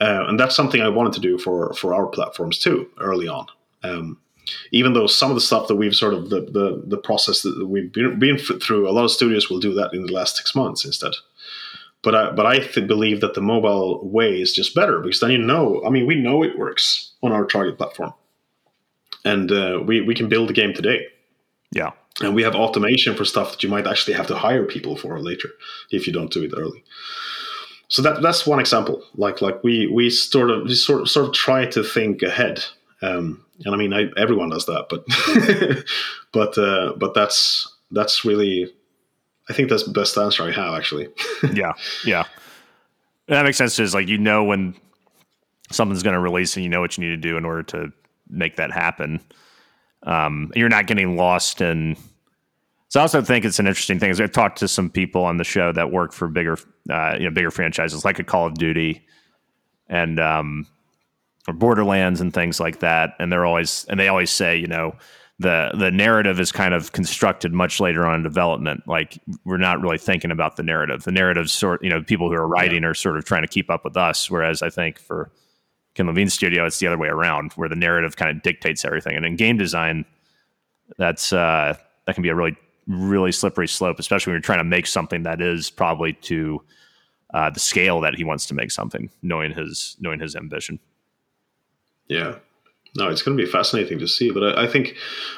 Uh, and that's something I wanted to do for for our platforms too early on. Um, even though some of the stuff that we've sort of the the, the process that we've been, been through, a lot of studios will do that in the last six months instead. But I, but I th- believe that the mobile way is just better because then you know. I mean, we know it works on our target platform, and uh, we we can build the game today. Yeah, and we have automation for stuff that you might actually have to hire people for later if you don't do it early. So that that's one example. Like like we we sort of we sort of, sort of try to think ahead. Um, and I mean, I, everyone does that, but but uh, but that's that's really, I think that's the best answer I have actually. yeah, yeah, that makes sense. Is like you know when something's going to release and you know what you need to do in order to make that happen. Um, you're not getting lost in. So I also think it's an interesting thing. Is I've talked to some people on the show that work for bigger, uh, you know, bigger franchises like a Call of Duty, and um, or Borderlands and things like that. And they're always and they always say, you know, the the narrative is kind of constructed much later on in development. Like we're not really thinking about the narrative. The narrative sort, you know, people who are writing yeah. are sort of trying to keep up with us. Whereas I think for Ken Levine's studio, it's the other way around, where the narrative kind of dictates everything. And in game design, that's uh, that can be a really really slippery slope, especially when you're trying to make something that is probably to uh, the scale that he wants to make something, knowing his knowing his ambition. Yeah. No, it's going to be fascinating to see. But I, I think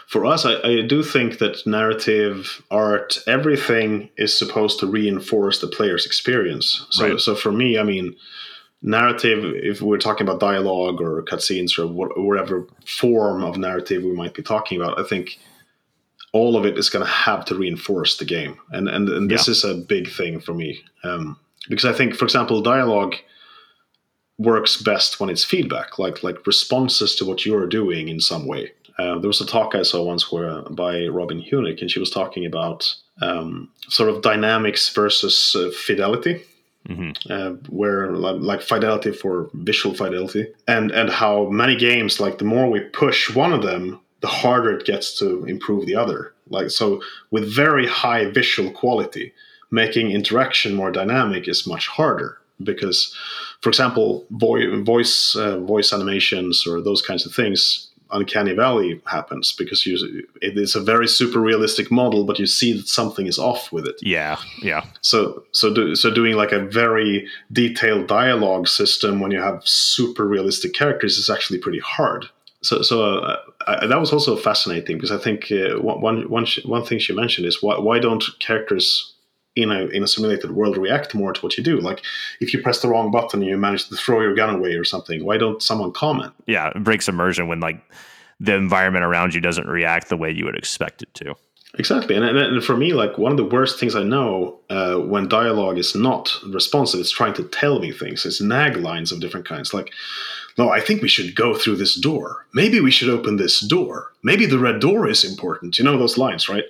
for us, I, I, do think that narrative, art, everything is supposed to reinforce the player's experience. So, right. so for me, I mean, narrative, if we're talking about dialogue or cutscenes or whatever form of narrative we might be talking about, I think all of it is going to have to reinforce the game, and and, and this Yeah. is a big thing for me um, because I think, for example, dialogue works best when it's feedback, like like responses to what you're doing in some way. Uh, there was a talk I saw once where by Robin Hunicke, and she was talking about um, sort of dynamics versus uh, fidelity. Hmm uh, where li- like fidelity for visual fidelity. And and how many games like the more we push one of them the harder it gets to improve the other. Like so with very high visual quality making interaction more dynamic is much harder because for example vo- voice uh, voice animations or those kinds of things uncanny valley happens because you it is a very super realistic model but you see that something is off with it Yeah, yeah, so so do, so doing like a very detailed dialogue system when you have super realistic characters is actually pretty hard. So so uh, I, that was also fascinating because I think uh, one one one sh- one thing she mentioned is why why don't characters in a in a simulated world react more to what you do? Like if you press the wrong button and you manage to throw your gun away or something, why don't someone comment? yeah. It breaks immersion when like the environment around you doesn't react the way you would expect it to. Exactly, and, and and for me, like one of the worst things I know uh, when dialogue is not responsive, it's trying to tell me things. It's nag lines of different kinds, like, "No, I think we should go through this door. Maybe we should open this door. Maybe the red door is important." You know those lines, right?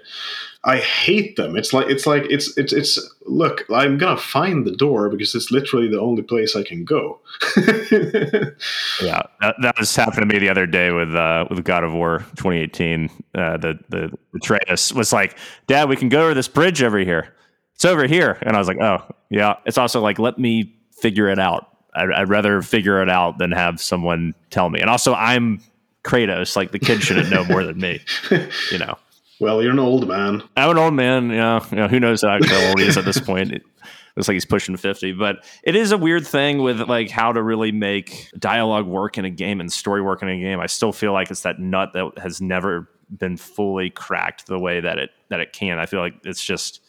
I hate them. It's like it's like it's it's it's. Look, I'm gonna find the door because it's literally the only place I can go. Yeah, that, that was happening to me the other day with uh, with God of War 2018. Uh, the the Atreus was like, "Dad, we can go over this bridge over here. It's over here." And I was like, "Oh, yeah." It's also like, let me figure it out. I'd, I'd rather figure it out than have someone tell me. And also, I'm Kratos. Like the kid shouldn't know more than me. You know, well, you're an old man. I'm an old man. Yeah, who knows how old he is at this point. It looks like he's pushing 50, but it is a weird thing with like how to really make dialogue work in a game and story work in a game. I still feel like it's that nut that has never been fully cracked the way that it that it can. I feel like it's just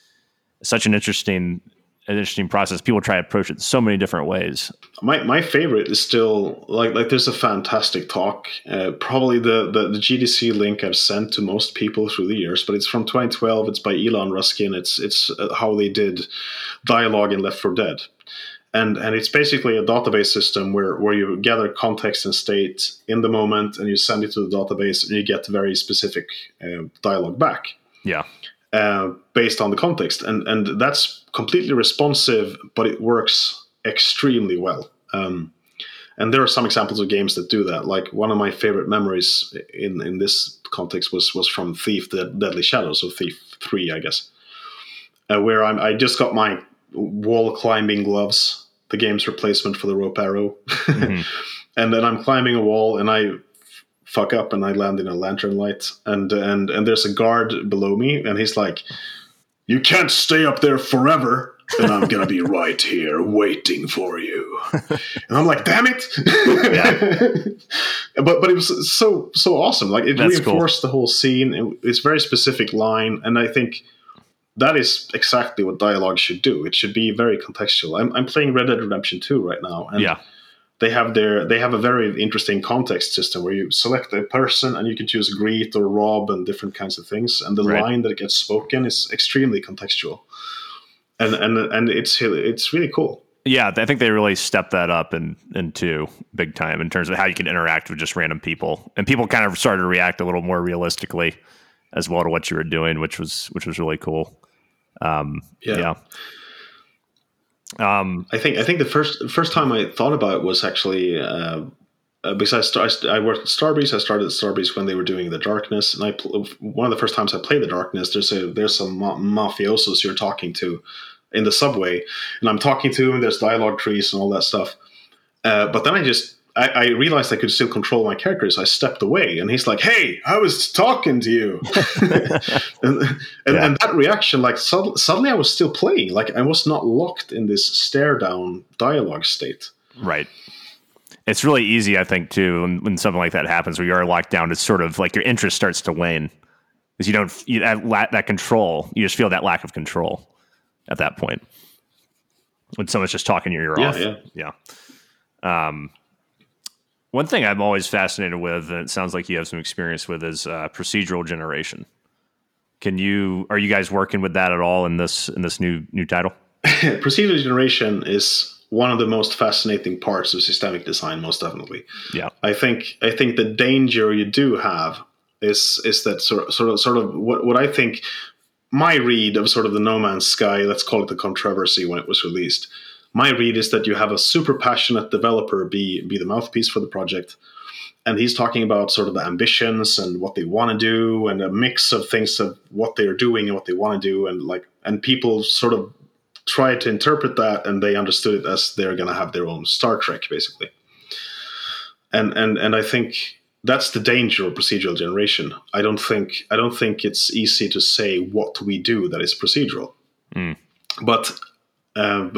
such an interesting an interesting process. People try to approach it so many different ways. My my favorite is still like like there's a fantastic talk. Uh, probably the, the the GDC link I've sent to most people through the years, but it's from 2012. It's by Elan Ruskin. It's it's uh, how they did dialogue in Left 4 Dead, and and it's basically a database system where where you gather context and state in the moment, and you send it to the database, and you get very specific uh, dialogue back Yeah. Uh, based on the context, and and that's completely responsive, but it works extremely well. Um, and there are some examples of games that do that. Like one of my favorite memories in in this context was was from Thief: The Deadly Shadows, or Thief Three, I guess, uh, where I'm, I just got my wall climbing gloves, the game's replacement for the rope arrow, Mhm. and then I'm climbing a wall and I fuck up and I land in a lantern light and and and there's a guard below me and he's like you can't stay up there forever and I'm gonna be right here waiting for you and I'm like damn it but but it was so so awesome like it That's cool. reinforced the whole scene It- it's very specific line and I think that is exactly what dialogue should do. It should be very contextual. I'm, I'm playing Red Dead Redemption 2 right now, and Yeah. They have their they have a very interesting context system where you select a person and you can choose greet or rob and different kinds of things, and the Right. line that gets spoken is extremely contextual, and and and it's it's really cool. Yeah, I think they really stepped that up in into big time in terms of how you can interact with just random people, and people kind of started to react a little more realistically as well to what you were doing, which was which was really cool. Um, Yeah. yeah. Um, I think I think the first first time I thought about it was actually uh, uh, because I, I, worked at Starbreeze. I started at Starbreeze when they were doing the Darkness, and I one of the first times I played the Darkness. There's a there's some ma- mafiosos you're talking to in the subway, and I'm talking to them. There's dialogue trees and all that stuff. Uh, but then I just I, I realized I could still control my characters. I stepped away, and he's like, "Hey, I was talking to you," and and, Yeah. and that reaction, like sud- suddenly I was still playing. Like I was not locked in this stare down dialogue state. Right. It's really easy, I think, too, when, when something like that happens, where you are locked down. It's sort of like your interest starts to wane because you don't you, that la- that control. You just feel that lack of control at that point when someone's just talking your ear Yeah, off. yeah. Yeah. Um, one thing I'm always fascinated with, and it sounds like you have some experience with, is uh, procedural generation. Can you are you guys working with that at all in this in this new new title? Procedural generation is one of the most fascinating parts of systemic design, most definitely. Yeah, I think I think the danger you do have is is that sort of, sort of sort of what what I think my read of sort of the No Man's Sky, let's call it the controversy when it was released. My read is that you have a super passionate developer be be the mouthpiece for the project, and he's talking about sort of the ambitions and what they want to do and a mix of things of what they're doing and what they want to do and like and people sort of try to interpret that and they understood it as they're going to have their own Star Trek basically. And and and I think that's the danger of procedural generation. I don't think I don't think it's easy to say what we do that is procedural. Mm. But um,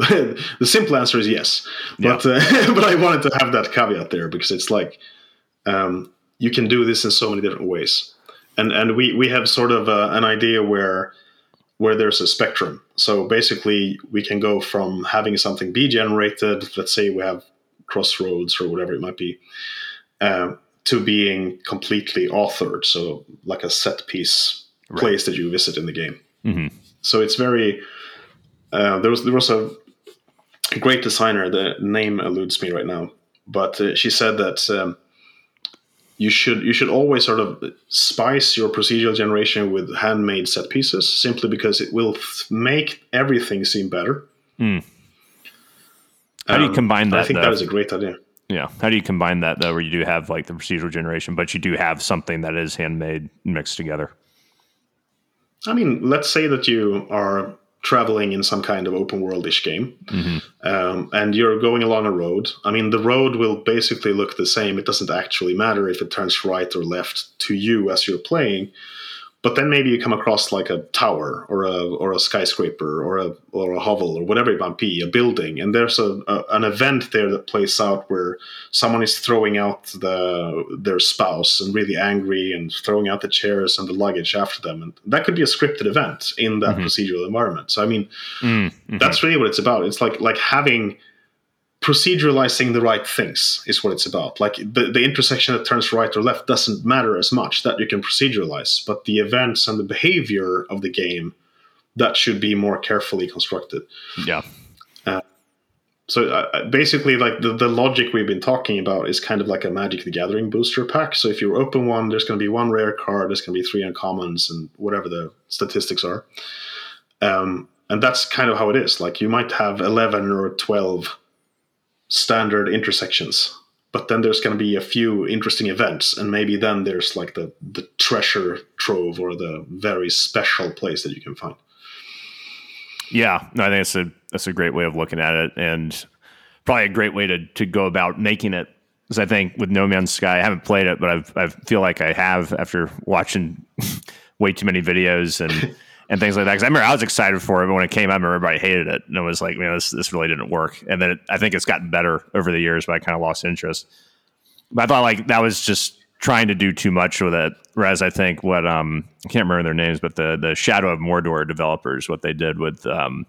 the simple answer is yes. But yeah. uh, but I wanted to have that caveat there because it's like um, you can do this in so many different ways, and and we we have sort of uh, an idea where where there's a spectrum. So basically, we can go from having something be generated. Let's say we have crossroads or whatever it might be. Uh, to being completely authored, so like a set piece right. place that you visit in the game. Mm-hmm. So it's very. Uh, there was there was a great designer. The name eludes me right now, but uh, she said that um, you should you should always sort of spice your procedural generation with handmade set pieces, simply because it will f- make everything seem better. Mm. How do you um, combine that? I think though? that is a great idea. Yeah. How do you combine that though, where you do have like the procedural generation, but you do have something that is handmade mixed together? I mean, let's say that you are traveling in some kind of open worldish game, mm-hmm. um, and you're going along a road. I mean, the road will basically look the same. It doesn't actually matter if it turns right or left to you as you're playing but then maybe you come across like a tower or a or a skyscraper or a or a hovel or whatever it might be, a building, and there's a, a, an event there that plays out where someone is throwing out the their spouse and really angry and throwing out the chairs and the luggage after them, and that could be a scripted event in that mm-hmm. procedural environment. So I mean, mm-hmm. that's really what it's about. It's like like having proceduralizing the right things is what it's about. Like the, the intersection that turns right or left doesn't matter as much that you can proceduralize, but the events and the behavior of the game that should be more carefully constructed. Yeah. Uh, so uh, basically, like the, the logic we've been talking about is kind of like a Magic the Gathering booster pack. So if you open one, there's going to be one rare card, there's going to be three uncommons, and whatever the statistics are. Um, and that's kind of how it is. Like you might have 11 or 12 standard intersections but then there's going to be a few interesting events and maybe then there's like the the treasure trove or the very special place that you can find. Yeah no, i think it's a that's a great way of looking at it and probably a great way to to go about making it because i think with no man's sky i haven't played it but I've, i feel like i have after watching way too many videos and and things like that. Because I remember I was excited for it, but when it came out, everybody hated it, and it was like, man, this this really didn't work. And then it, I think it's gotten better over the years, but I kind of lost interest. But I thought like that was just trying to do too much with it. Whereas I think what um I can't remember their names, but the the Shadow of Mordor developers, what they did with um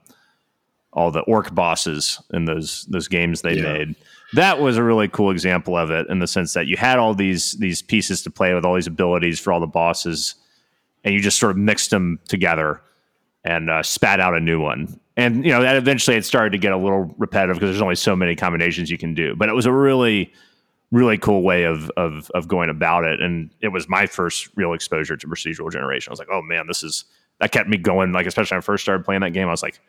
all the orc bosses in those those games they yeah. made. That was a really cool example of it in the sense that you had all these these pieces to play with, all these abilities for all the bosses and you just sort of mixed them together and uh, spat out a new one. And you know that eventually it started to get a little repetitive because there's only so many combinations you can do. But it was a really, really cool way of of of going about it. And it was my first real exposure to procedural generation. I was like, oh man, this is that kept me going. Like especially when I first started playing that game, I was like,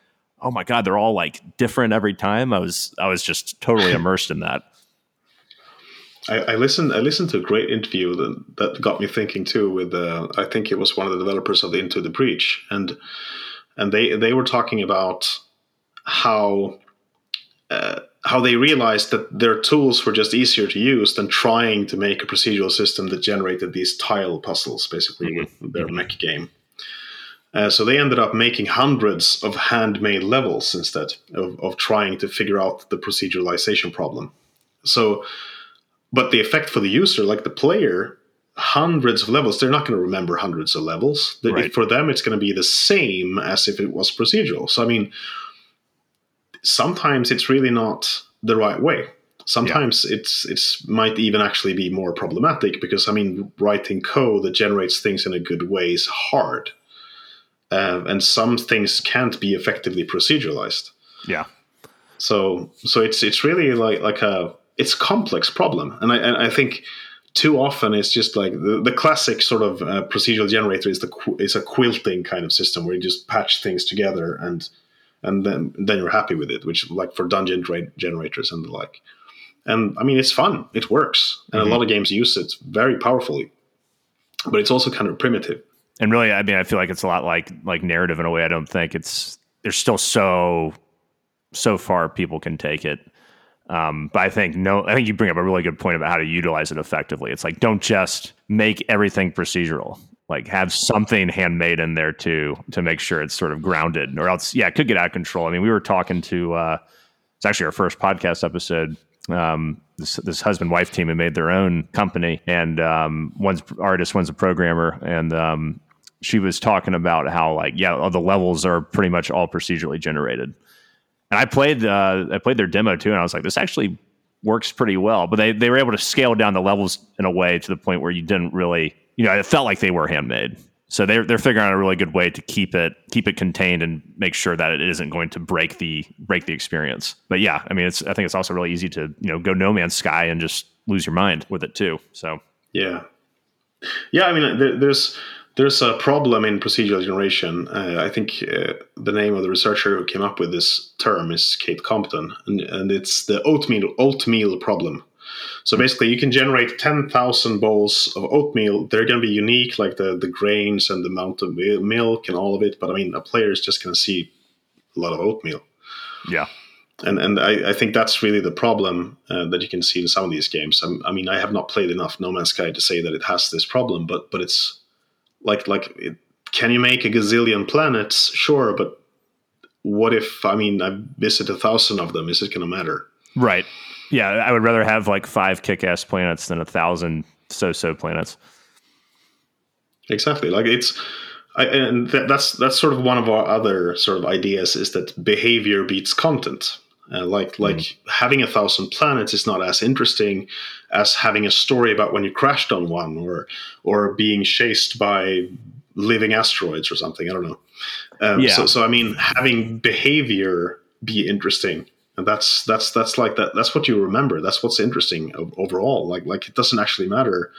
oh my god, they're all like different every time. I was I was just totally immersed in that. I, I, listened. I listened to a great interview that, that got me thinking too. With uh, I think it was one of the developers of the Into the Breach, and and they they were talking about how uh, how they realized that their tools were just easier to use than trying to make a procedural system that generated these tile puzzles, basically mm-hmm. with their mm-hmm. mech game. Uh, so they ended up making hundreds of handmade levels instead of, of trying to figure out the proceduralization problem. So but the effect for the user, like the player, hundreds of levels, they're not going to remember hundreds of levels. Right. For them, it's going to be the same as if it was procedural. So, I mean, sometimes it's really not the right way. Sometimes yeah. it's it's might even actually be more problematic because I mean, writing code that generates things in a good way is hard. uh, and some things can't be effectively proceduralized. Yeah. So so it's it's really like like a it's a complex problem, and I and I think too often it's just like the, the classic sort of uh, procedural generator is the is a quilting kind of system where you just patch things together and and then then you're happy with it, which like for dungeon generators and the like. And I mean, it's fun. It works, and mm-hmm. a lot of games use it very powerfully. But it's also kind of primitive. And really, I mean, I feel like it's a lot like like narrative in a way. I don't think it's there's still so so far people can take it. Um, but I think no, I think you bring up a really good point about how to utilize it effectively. It's like don't just make everything procedural. Like have something handmade in there too to make sure it's sort of grounded, or else yeah, it could get out of control. I mean, we were talking to uh, it's actually our first podcast episode. Um, this, this husband wife team had made their own company, and um, one's artist, one's a programmer, and um, she was talking about how like yeah, the levels are pretty much all procedurally generated and I played uh, I played their demo too, and I was like, this actually works pretty well. But they they were able to scale down the levels in a way to the point where you didn't really, you know, it felt like they were handmade. So they're they're figuring out a really good way to keep it keep it contained and make sure that it isn't going to break the break the experience. But yeah, I mean, it's I think it's also really easy to you know go No Man's Sky and just lose your mind with it too. So yeah, yeah. I mean, there, there's there's a problem in procedural generation. Uh, I think uh, the name of the researcher who came up with this term is Kate Compton, and, and it's the oatmeal oatmeal problem. So basically, you can generate ten thousand bowls of oatmeal. They're going to be unique, like the the grains and the amount of milk and all of it. But I mean, a player is just going to see a lot of oatmeal. Yeah. And and I, I think that's really the problem uh, that you can see in some of these games. I, I mean, I have not played enough No Man's Sky to say that it has this problem, but but it's like like it, can you make a gazillion planets? Sure, but what if I mean I visit a thousand of them? Is it going to matter? Right. Yeah, I would rather have like five kick-ass planets than a thousand so-so planets. Exactly. Like it's, I, and that, that's that's sort of one of our other sort of ideas is that behavior beats content. Uh, like like mm. having a thousand planets is not as interesting as having a story about when you crashed on one or or being chased by living asteroids or something. I don't know. Um, yeah. So, so I mean, having behavior be interesting, and that's that's that's like that. That's what you remember. That's what's interesting overall. Like like it doesn't actually matter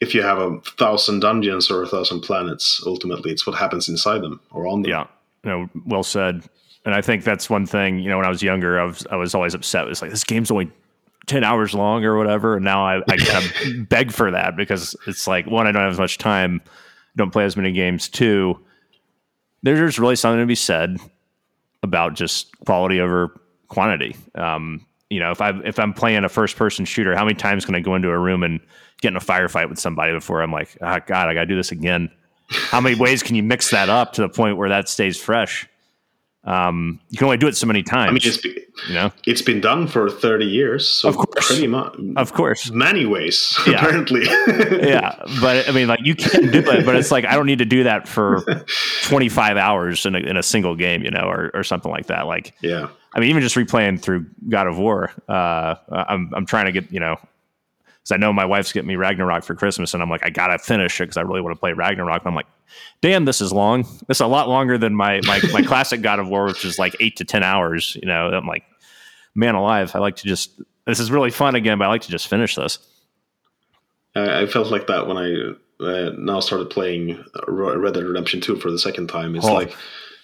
if you have a thousand dungeons or a thousand planets. Ultimately, it's what happens inside them or on them. Yeah. No, well said. And I think that's one thing, you know, when I was younger, I was I was always upset. It was like this game's only ten hours long or whatever. And now I, I kind of beg for that because it's like one, I don't have as much time, don't play as many games. Two, there's really something to be said about just quality over quantity. Um, you know, if I if I'm playing a first person shooter, how many times can I go into a room and get in a firefight with somebody before I'm like, oh, God, I got to do this again? How many ways can you mix that up to the point where that stays fresh? Um, you can only do it so many times. I mean, it's, you know, it's been done for 30 years. So of course. Pretty much. Of course. Many ways, yeah. apparently. yeah. But I mean, like, you can do it, but it's like, I don't need to do that for 25 hours in a, in a single game, you know, or, or something like that. Like, yeah. I mean, even just replaying through God of War, uh, I'm, I'm trying to get, you know, because I know my wife's getting me Ragnarok for Christmas, and I'm like, I gotta finish it because I really want to play Ragnarok. And I'm like, damn, this is long. This is a lot longer than my my my classic God of War, which is like eight to ten hours. You know, I'm like, man alive, I like to just. This is really fun again, but I like to just finish this. I, I felt like that when I uh, now started playing Red Dead Redemption 2 for the second time. It's oh. like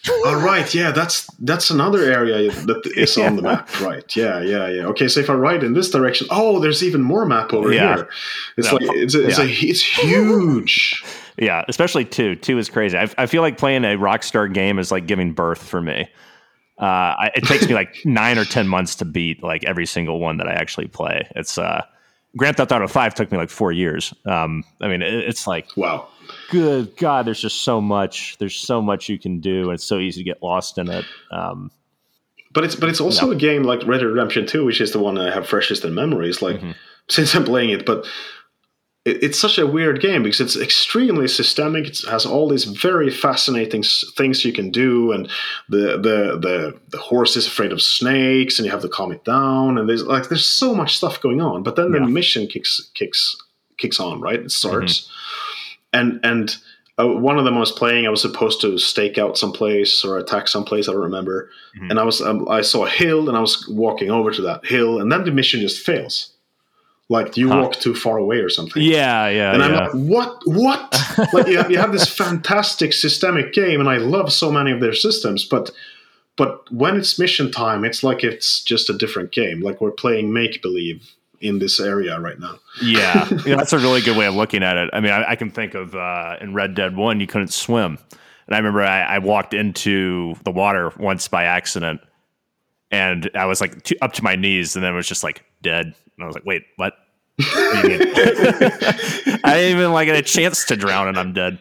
all right, yeah, that's that's another area that is yeah. on the map, right? Yeah, yeah, yeah. Okay, so if I ride in this direction, oh, there's even more map over yeah. here. It's no. like it's a, it's, yeah. a, it's huge. yeah, especially two. Two is crazy. I, I feel like playing a Rockstar game is like giving birth for me. Uh, I, it takes me like nine or ten months to beat like every single one that I actually play. It's uh, Grand Theft Auto Five took me like four years. Um, I mean, it, it's like wow good God, there's just so much. There's so much you can do, and it's so easy to get lost in it. Um, but it's but it's also a game like Red Dead Redemption 2, which is the one I have freshest in memories. Like mm-hmm. since I'm playing it, but it, it's such a weird game because it's extremely systemic. It has all these very fascinating things you can do, and the the the the horse is afraid of snakes, and you have to calm it down. And there's like there's so much stuff going on. But then yeah. the mission kicks kicks kicks on, right? It starts. Mm-hmm and and uh, one of them I was playing. I was supposed to stake out some place or attack some place. I don't remember. Mm-hmm. And I was um, I saw a hill, and I was walking over to that hill, and then the mission just fails. Like you huh. walk too far away or something. Yeah, yeah. And I'm like, what? What? like you have, you have this fantastic systemic game, and I love so many of their systems, but but when it's mission time, it's like it's just a different game. Like we're playing make believe in this area right now. yeah. yeah, that's a really good way of looking at it. I mean, I, I can think of uh, in Red Dead One, you couldn't swim, and I remember I, I walked into the water once by accident, and I was like up to my knees, and then it was just like dead, and I was like, wait, what? I didn't even like get a chance to drown, and I'm dead.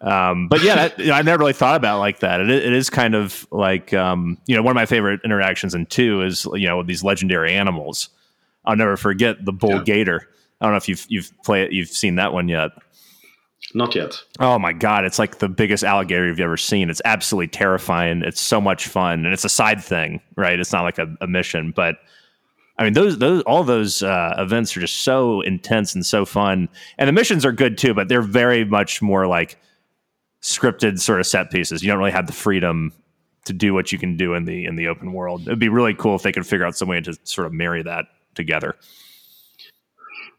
Um, but yeah, that, you know, I never really thought about like that. It, it is kind of like um, you know one of my favorite interactions in two is you know these legendary animals. I'll never forget the bull yeah. gator. I don't know if you've you've played you've seen that one yet. Not yet. Oh my god, it's like the biggest alligator you've ever seen. It's absolutely terrifying. It's so much fun, and it's a side thing, right? It's not like a, a mission, but I mean, those those all those uh, events are just so intense and so fun, and the missions are good too, but they're very much more like scripted sort of set pieces. You don't really have the freedom to do what you can do in the in the open world. It'd be really cool if they could figure out some way to sort of marry that together.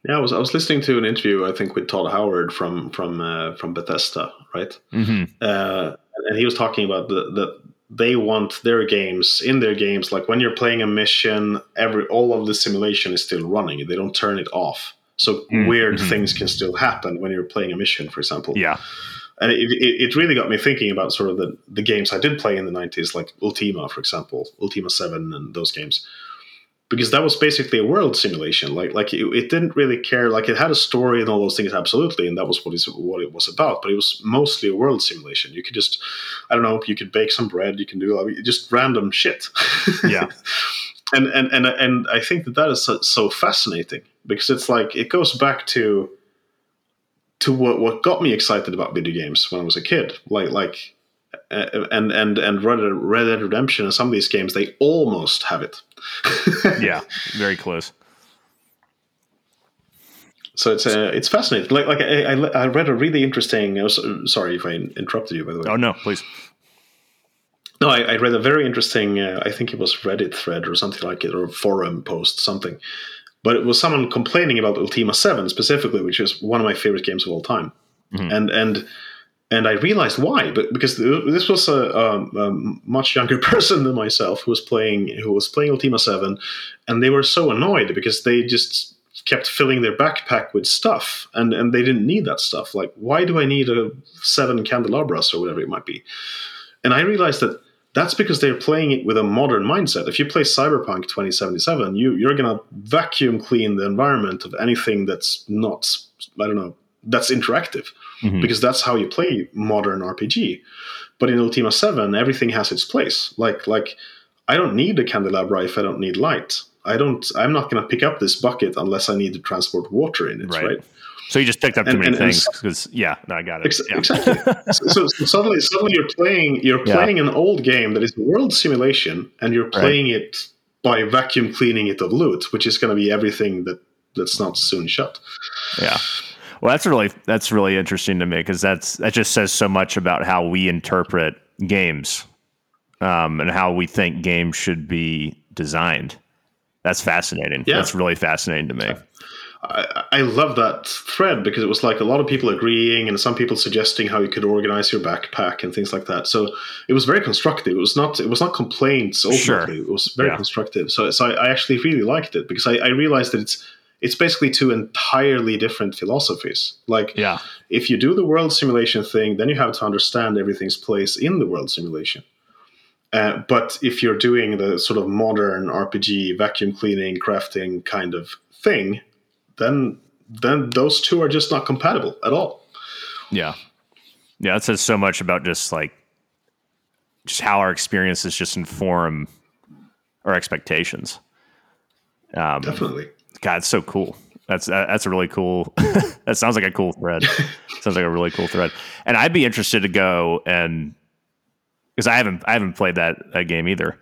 Yeah, I was I was listening to an interview I think with Todd Howard from from uh, from Bethesda, right? Mm-hmm. Uh, and he was talking about the the they want their games in their games like when you're playing a mission every all of the simulation is still running they don't turn it off so mm-hmm. weird things can still happen when you're playing a mission for example yeah and it, it, it, really got me thinking about sort of the, the games i did play in the 90s like ultima for example ultima 7 and those games because that was basically a world simulation. Like like it, it, didn't really care. Like it had a story and all those things, absolutely, and that was what is what it was about. But it was mostly a world simulation. You could just, I don't know, you could bake some bread. You can do like, just random shit. Yeah. and and and and I think that that is so, so fascinating because it's like it goes back to to what what got me excited about video games when I was a kid. Like like and and and Red Dead Redemption and some of these games they almost have it. yeah, very close. So it's uh, it's fascinating. Like like I, I, I read a really interesting. Sorry if I interrupted you by the way. Oh no, please. No, I, I read a very interesting. Uh, I think it was Reddit thread or something like it, or forum post something. But it was someone complaining about Ultima Seven specifically, which is one of my favorite games of all time. Mm-hmm. And and and I realized why, but because this was a, a, a, much younger person than myself who was playing who was playing Ultima Seven, and they were so annoyed because they just kept filling their backpack with stuff, and and they didn't need that stuff. Like, why do I need a seven candelabras or whatever it might be? And I realized that that's because they're playing it with a modern mindset. If you play Cyberpunk 2077, you you're gonna vacuum clean the environment of anything that's not I don't know that's interactive mm-hmm. because that's how you play modern RPG. But in Ultima 7, everything has its place. Like like I don't need a candelabra if I don't need light. I don't I'm not going to pick up this bucket unless I need to transport water in it, right? right? So you just picked up too and, many and, things because yeah, no, I got it. Ex- yeah. Exactly. so, so, suddenly, suddenly you're playing you're playing yeah. an old game that is world simulation, and you're playing right. it by vacuum cleaning it of loot, which is going to be everything that that's not soon shut. Yeah. Well, that's really that's really interesting to me because that's that just says so much about how we interpret games um, and how we think games should be designed. That's fascinating. Yeah. That's really fascinating to me. I, I love that thread because it was like a lot of people agreeing and some people suggesting how you could organize your backpack and things like that. So it was very constructive. It was not it was not complaints ultimately. Sure. It was very yeah. constructive. So so I, I, actually really liked it because I, I realized that it's it's basically two entirely different philosophies. Like, yeah. if you do the world simulation thing, then you have to understand everything's place in the world simulation. Uh, but if you're doing the sort of modern RPG vacuum cleaning, crafting kind of thing, then then those two are just not compatible at all. Yeah, yeah, that says so much about just like just how our experiences just inform our expectations. Um, Definitely God, it's so cool. That's that's a really cool. that sounds like a cool thread. sounds like a really cool thread. And I'd be interested to go and because I haven't I haven't played that, that game either,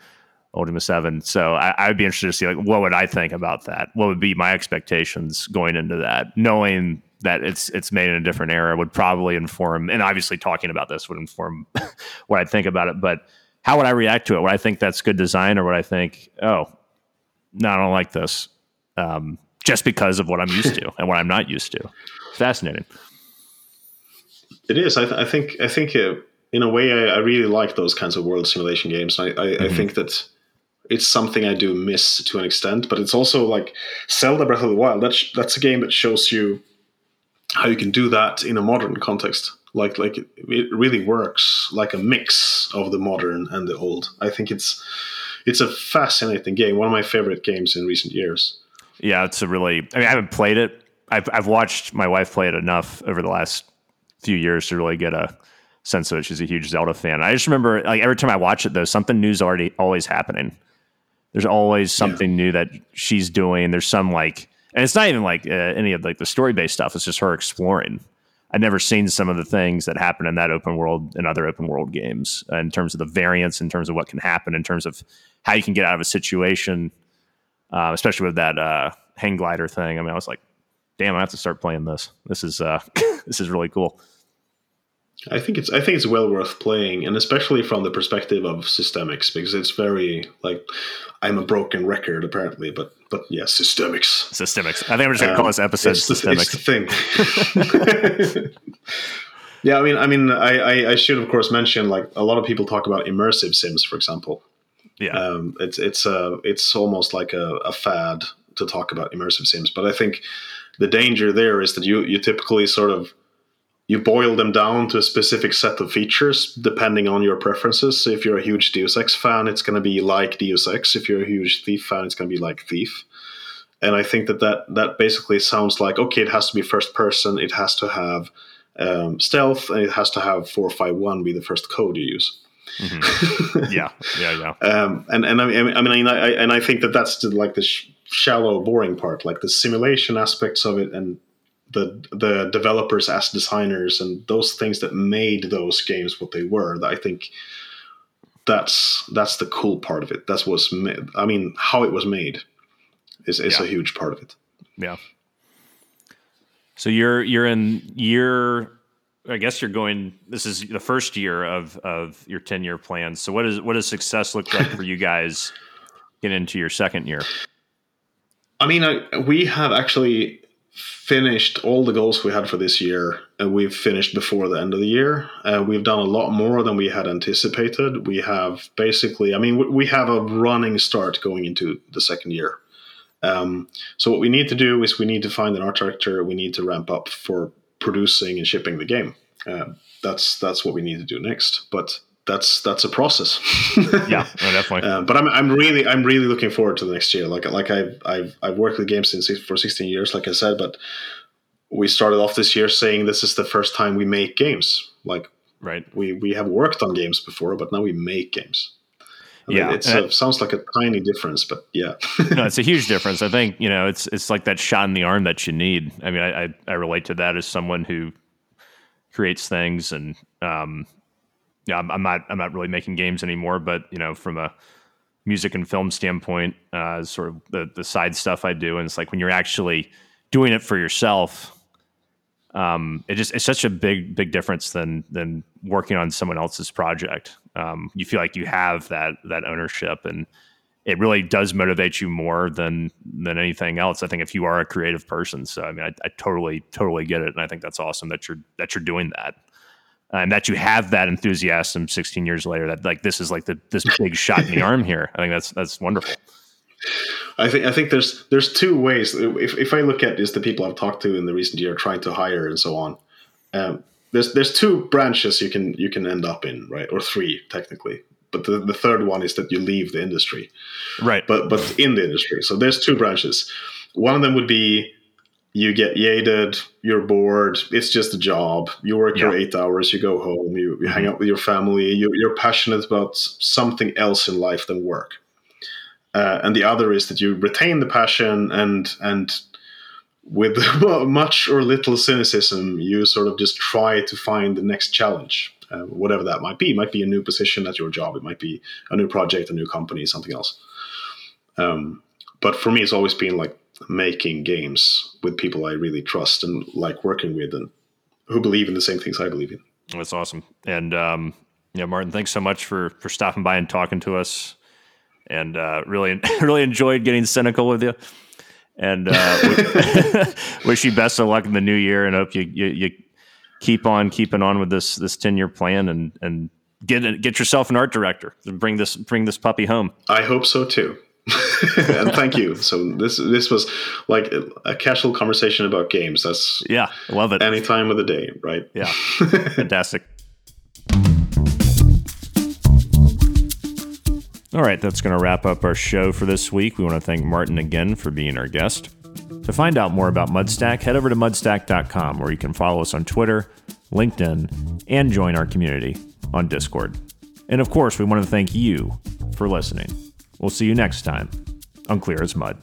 Ultima Seven. So I, would be interested to see like what would I think about that? What would be my expectations going into that, knowing that it's it's made in a different era would probably inform, and obviously talking about this would inform what I think about it. But how would I react to it? Would I think that's good design, or would I think, oh, no, I don't like this, um, just because of what I'm used to and what I'm not used to? Fascinating. It is. I, th- I think. I think. Uh, in a way, I, I, really like those kinds of world simulation games. I, I, mm-hmm. I think that it's something I do miss to an extent, but it's also like Zelda Breath of the Wild. That's that's a game that shows you how you can do that in a modern context. Like like it really works like a mix of the modern and the old. I think it's it's a fascinating game. One of my favorite games in recent years. Yeah, it's a really. I mean, I haven't played it. I've I've watched my wife play it enough over the last few years to really get a sense of it. She's a huge Zelda fan. I just remember like every time I watch it though, something new's already always happening. There's always something yeah. new that she's doing. There's some like, and it's not even like uh, any of like the story based stuff. It's just her exploring. I'd never seen some of the things that happen in that open world and other open world games uh, in terms of the variance, in terms of what can happen, in terms of how you can get out of a situation, uh, especially with that uh, hang glider thing. I mean, I was like, damn, I have to start playing this. This is uh, this is really cool. I think it's I think it's well worth playing, and especially from the perspective of systemics, because it's very like I'm a broken record apparently, but but yeah, systemics. Systemics. I think we're just gonna um, call this episode it's systemics. The, it's the thing. yeah, I mean, I mean, I, I, I should of course mention like a lot of people talk about immersive sims, for example. Yeah, um, it's it's a it's almost like a, a fad to talk about immersive sims, but I think the danger there is that you you typically sort of you boil them down to a specific set of features depending on your preferences. So if you're a huge Deus Ex fan, it's going to be like Deus Ex. If you're a huge Thief fan, it's going to be like Thief. And I think that, that that basically sounds like okay, it has to be first person, it has to have um, stealth, and it has to have four five one be the first code you use. Mm-hmm. yeah, yeah, yeah. Um, and and I mean, I mean, I, and I think that that's the, like the sh- shallow, boring part, like the simulation aspects of it, and the the developers as designers and those things that made those games what they were. That I think that's that's the cool part of it. That's what's made, I mean how it was made is is yeah. a huge part of it. Yeah. So you're you're in year I guess you're going this is the first year of of your 10 year plan. So what is what does success look like for you guys getting into your second year? I mean, I, we have actually finished all the goals we had for this year, and we've finished before the end of the year. Uh, we've done a lot more than we had anticipated. We have basically, I mean, we have a running start going into the second year. Um, so what we need to do is we need to find an art. We need to ramp up for producing and shipping the game. Uh, that's that's what we need to do next. But that's that's a process. yeah, definitely. Uh, but I'm I'm really I'm really looking forward to the next year. Like like I've I've I've worked with games since for 16 years, like I said. But we started off this year saying this is the first time we make games. Like right, we we have worked on games before, but now we make games. I yeah, it uh, sounds like a tiny difference, but yeah, no, it's a huge difference. I think you know it's it's like that shot in the arm that you need. I mean, I I, I relate to that as someone who creates things and um, yeah, I'm, I'm, not I'm not really making games anymore, but you know, from a music and film standpoint, uh, sort of the the side stuff I do, and it's like when you're actually doing it for yourself, um, it just it's such a big big difference than than working on someone else's project. Um, you feel like you have that that ownership, and it really does motivate you more than than anything else. I think if you are a creative person, so I mean, I, I totally totally get it, and I think that's awesome that you're that you're doing that and that you have that enthusiasm 16 years later that like this is like the this big shot in the arm here i think that's that's wonderful i think i think there's there's two ways if, if i look at just the people i've talked to in the recent year trying to hire and so on um, there's there's two branches you can you can end up in right or three technically but the, the third one is that you leave the industry right but but in the industry so there's two branches one of them would be you get yated, you're bored, it's just a job. You work yeah. your eight hours, you go home, you, you mm-hmm. hang out with your family, you, are passionate about something else in life than work. Uh, and the other is that you retain the passion and and with much or little cynicism, you sort of just try to find the next challenge, uh, whatever that might be. It might be a new position at your job, it might be a new project, a new company, something else. Um, but for me, it's always been like making games with people I really trust and like working with and who believe in the same things I believe in. That's awesome. And um, yeah, Martin, thanks so much for for stopping by and talking to us. And uh, really, really enjoyed getting cynical with you. And uh, wish you best of luck in the new year, and hope you, you, you keep on keeping on with this this ten year plan, and and get get yourself an art director and bring this bring this puppy home. I hope so too. and thank you. So this this was like a casual conversation about games. That's yeah, love it. Any time of the day, right? Yeah, fantastic. All right, that's going to wrap up our show for this week. We want to thank Martin again for being our guest. To find out more about Mudstack, head over to mudstack.com where you can follow us on Twitter, LinkedIn, and join our community on Discord. And of course, we want to thank you for listening. We'll see you next time on Clear as Mud.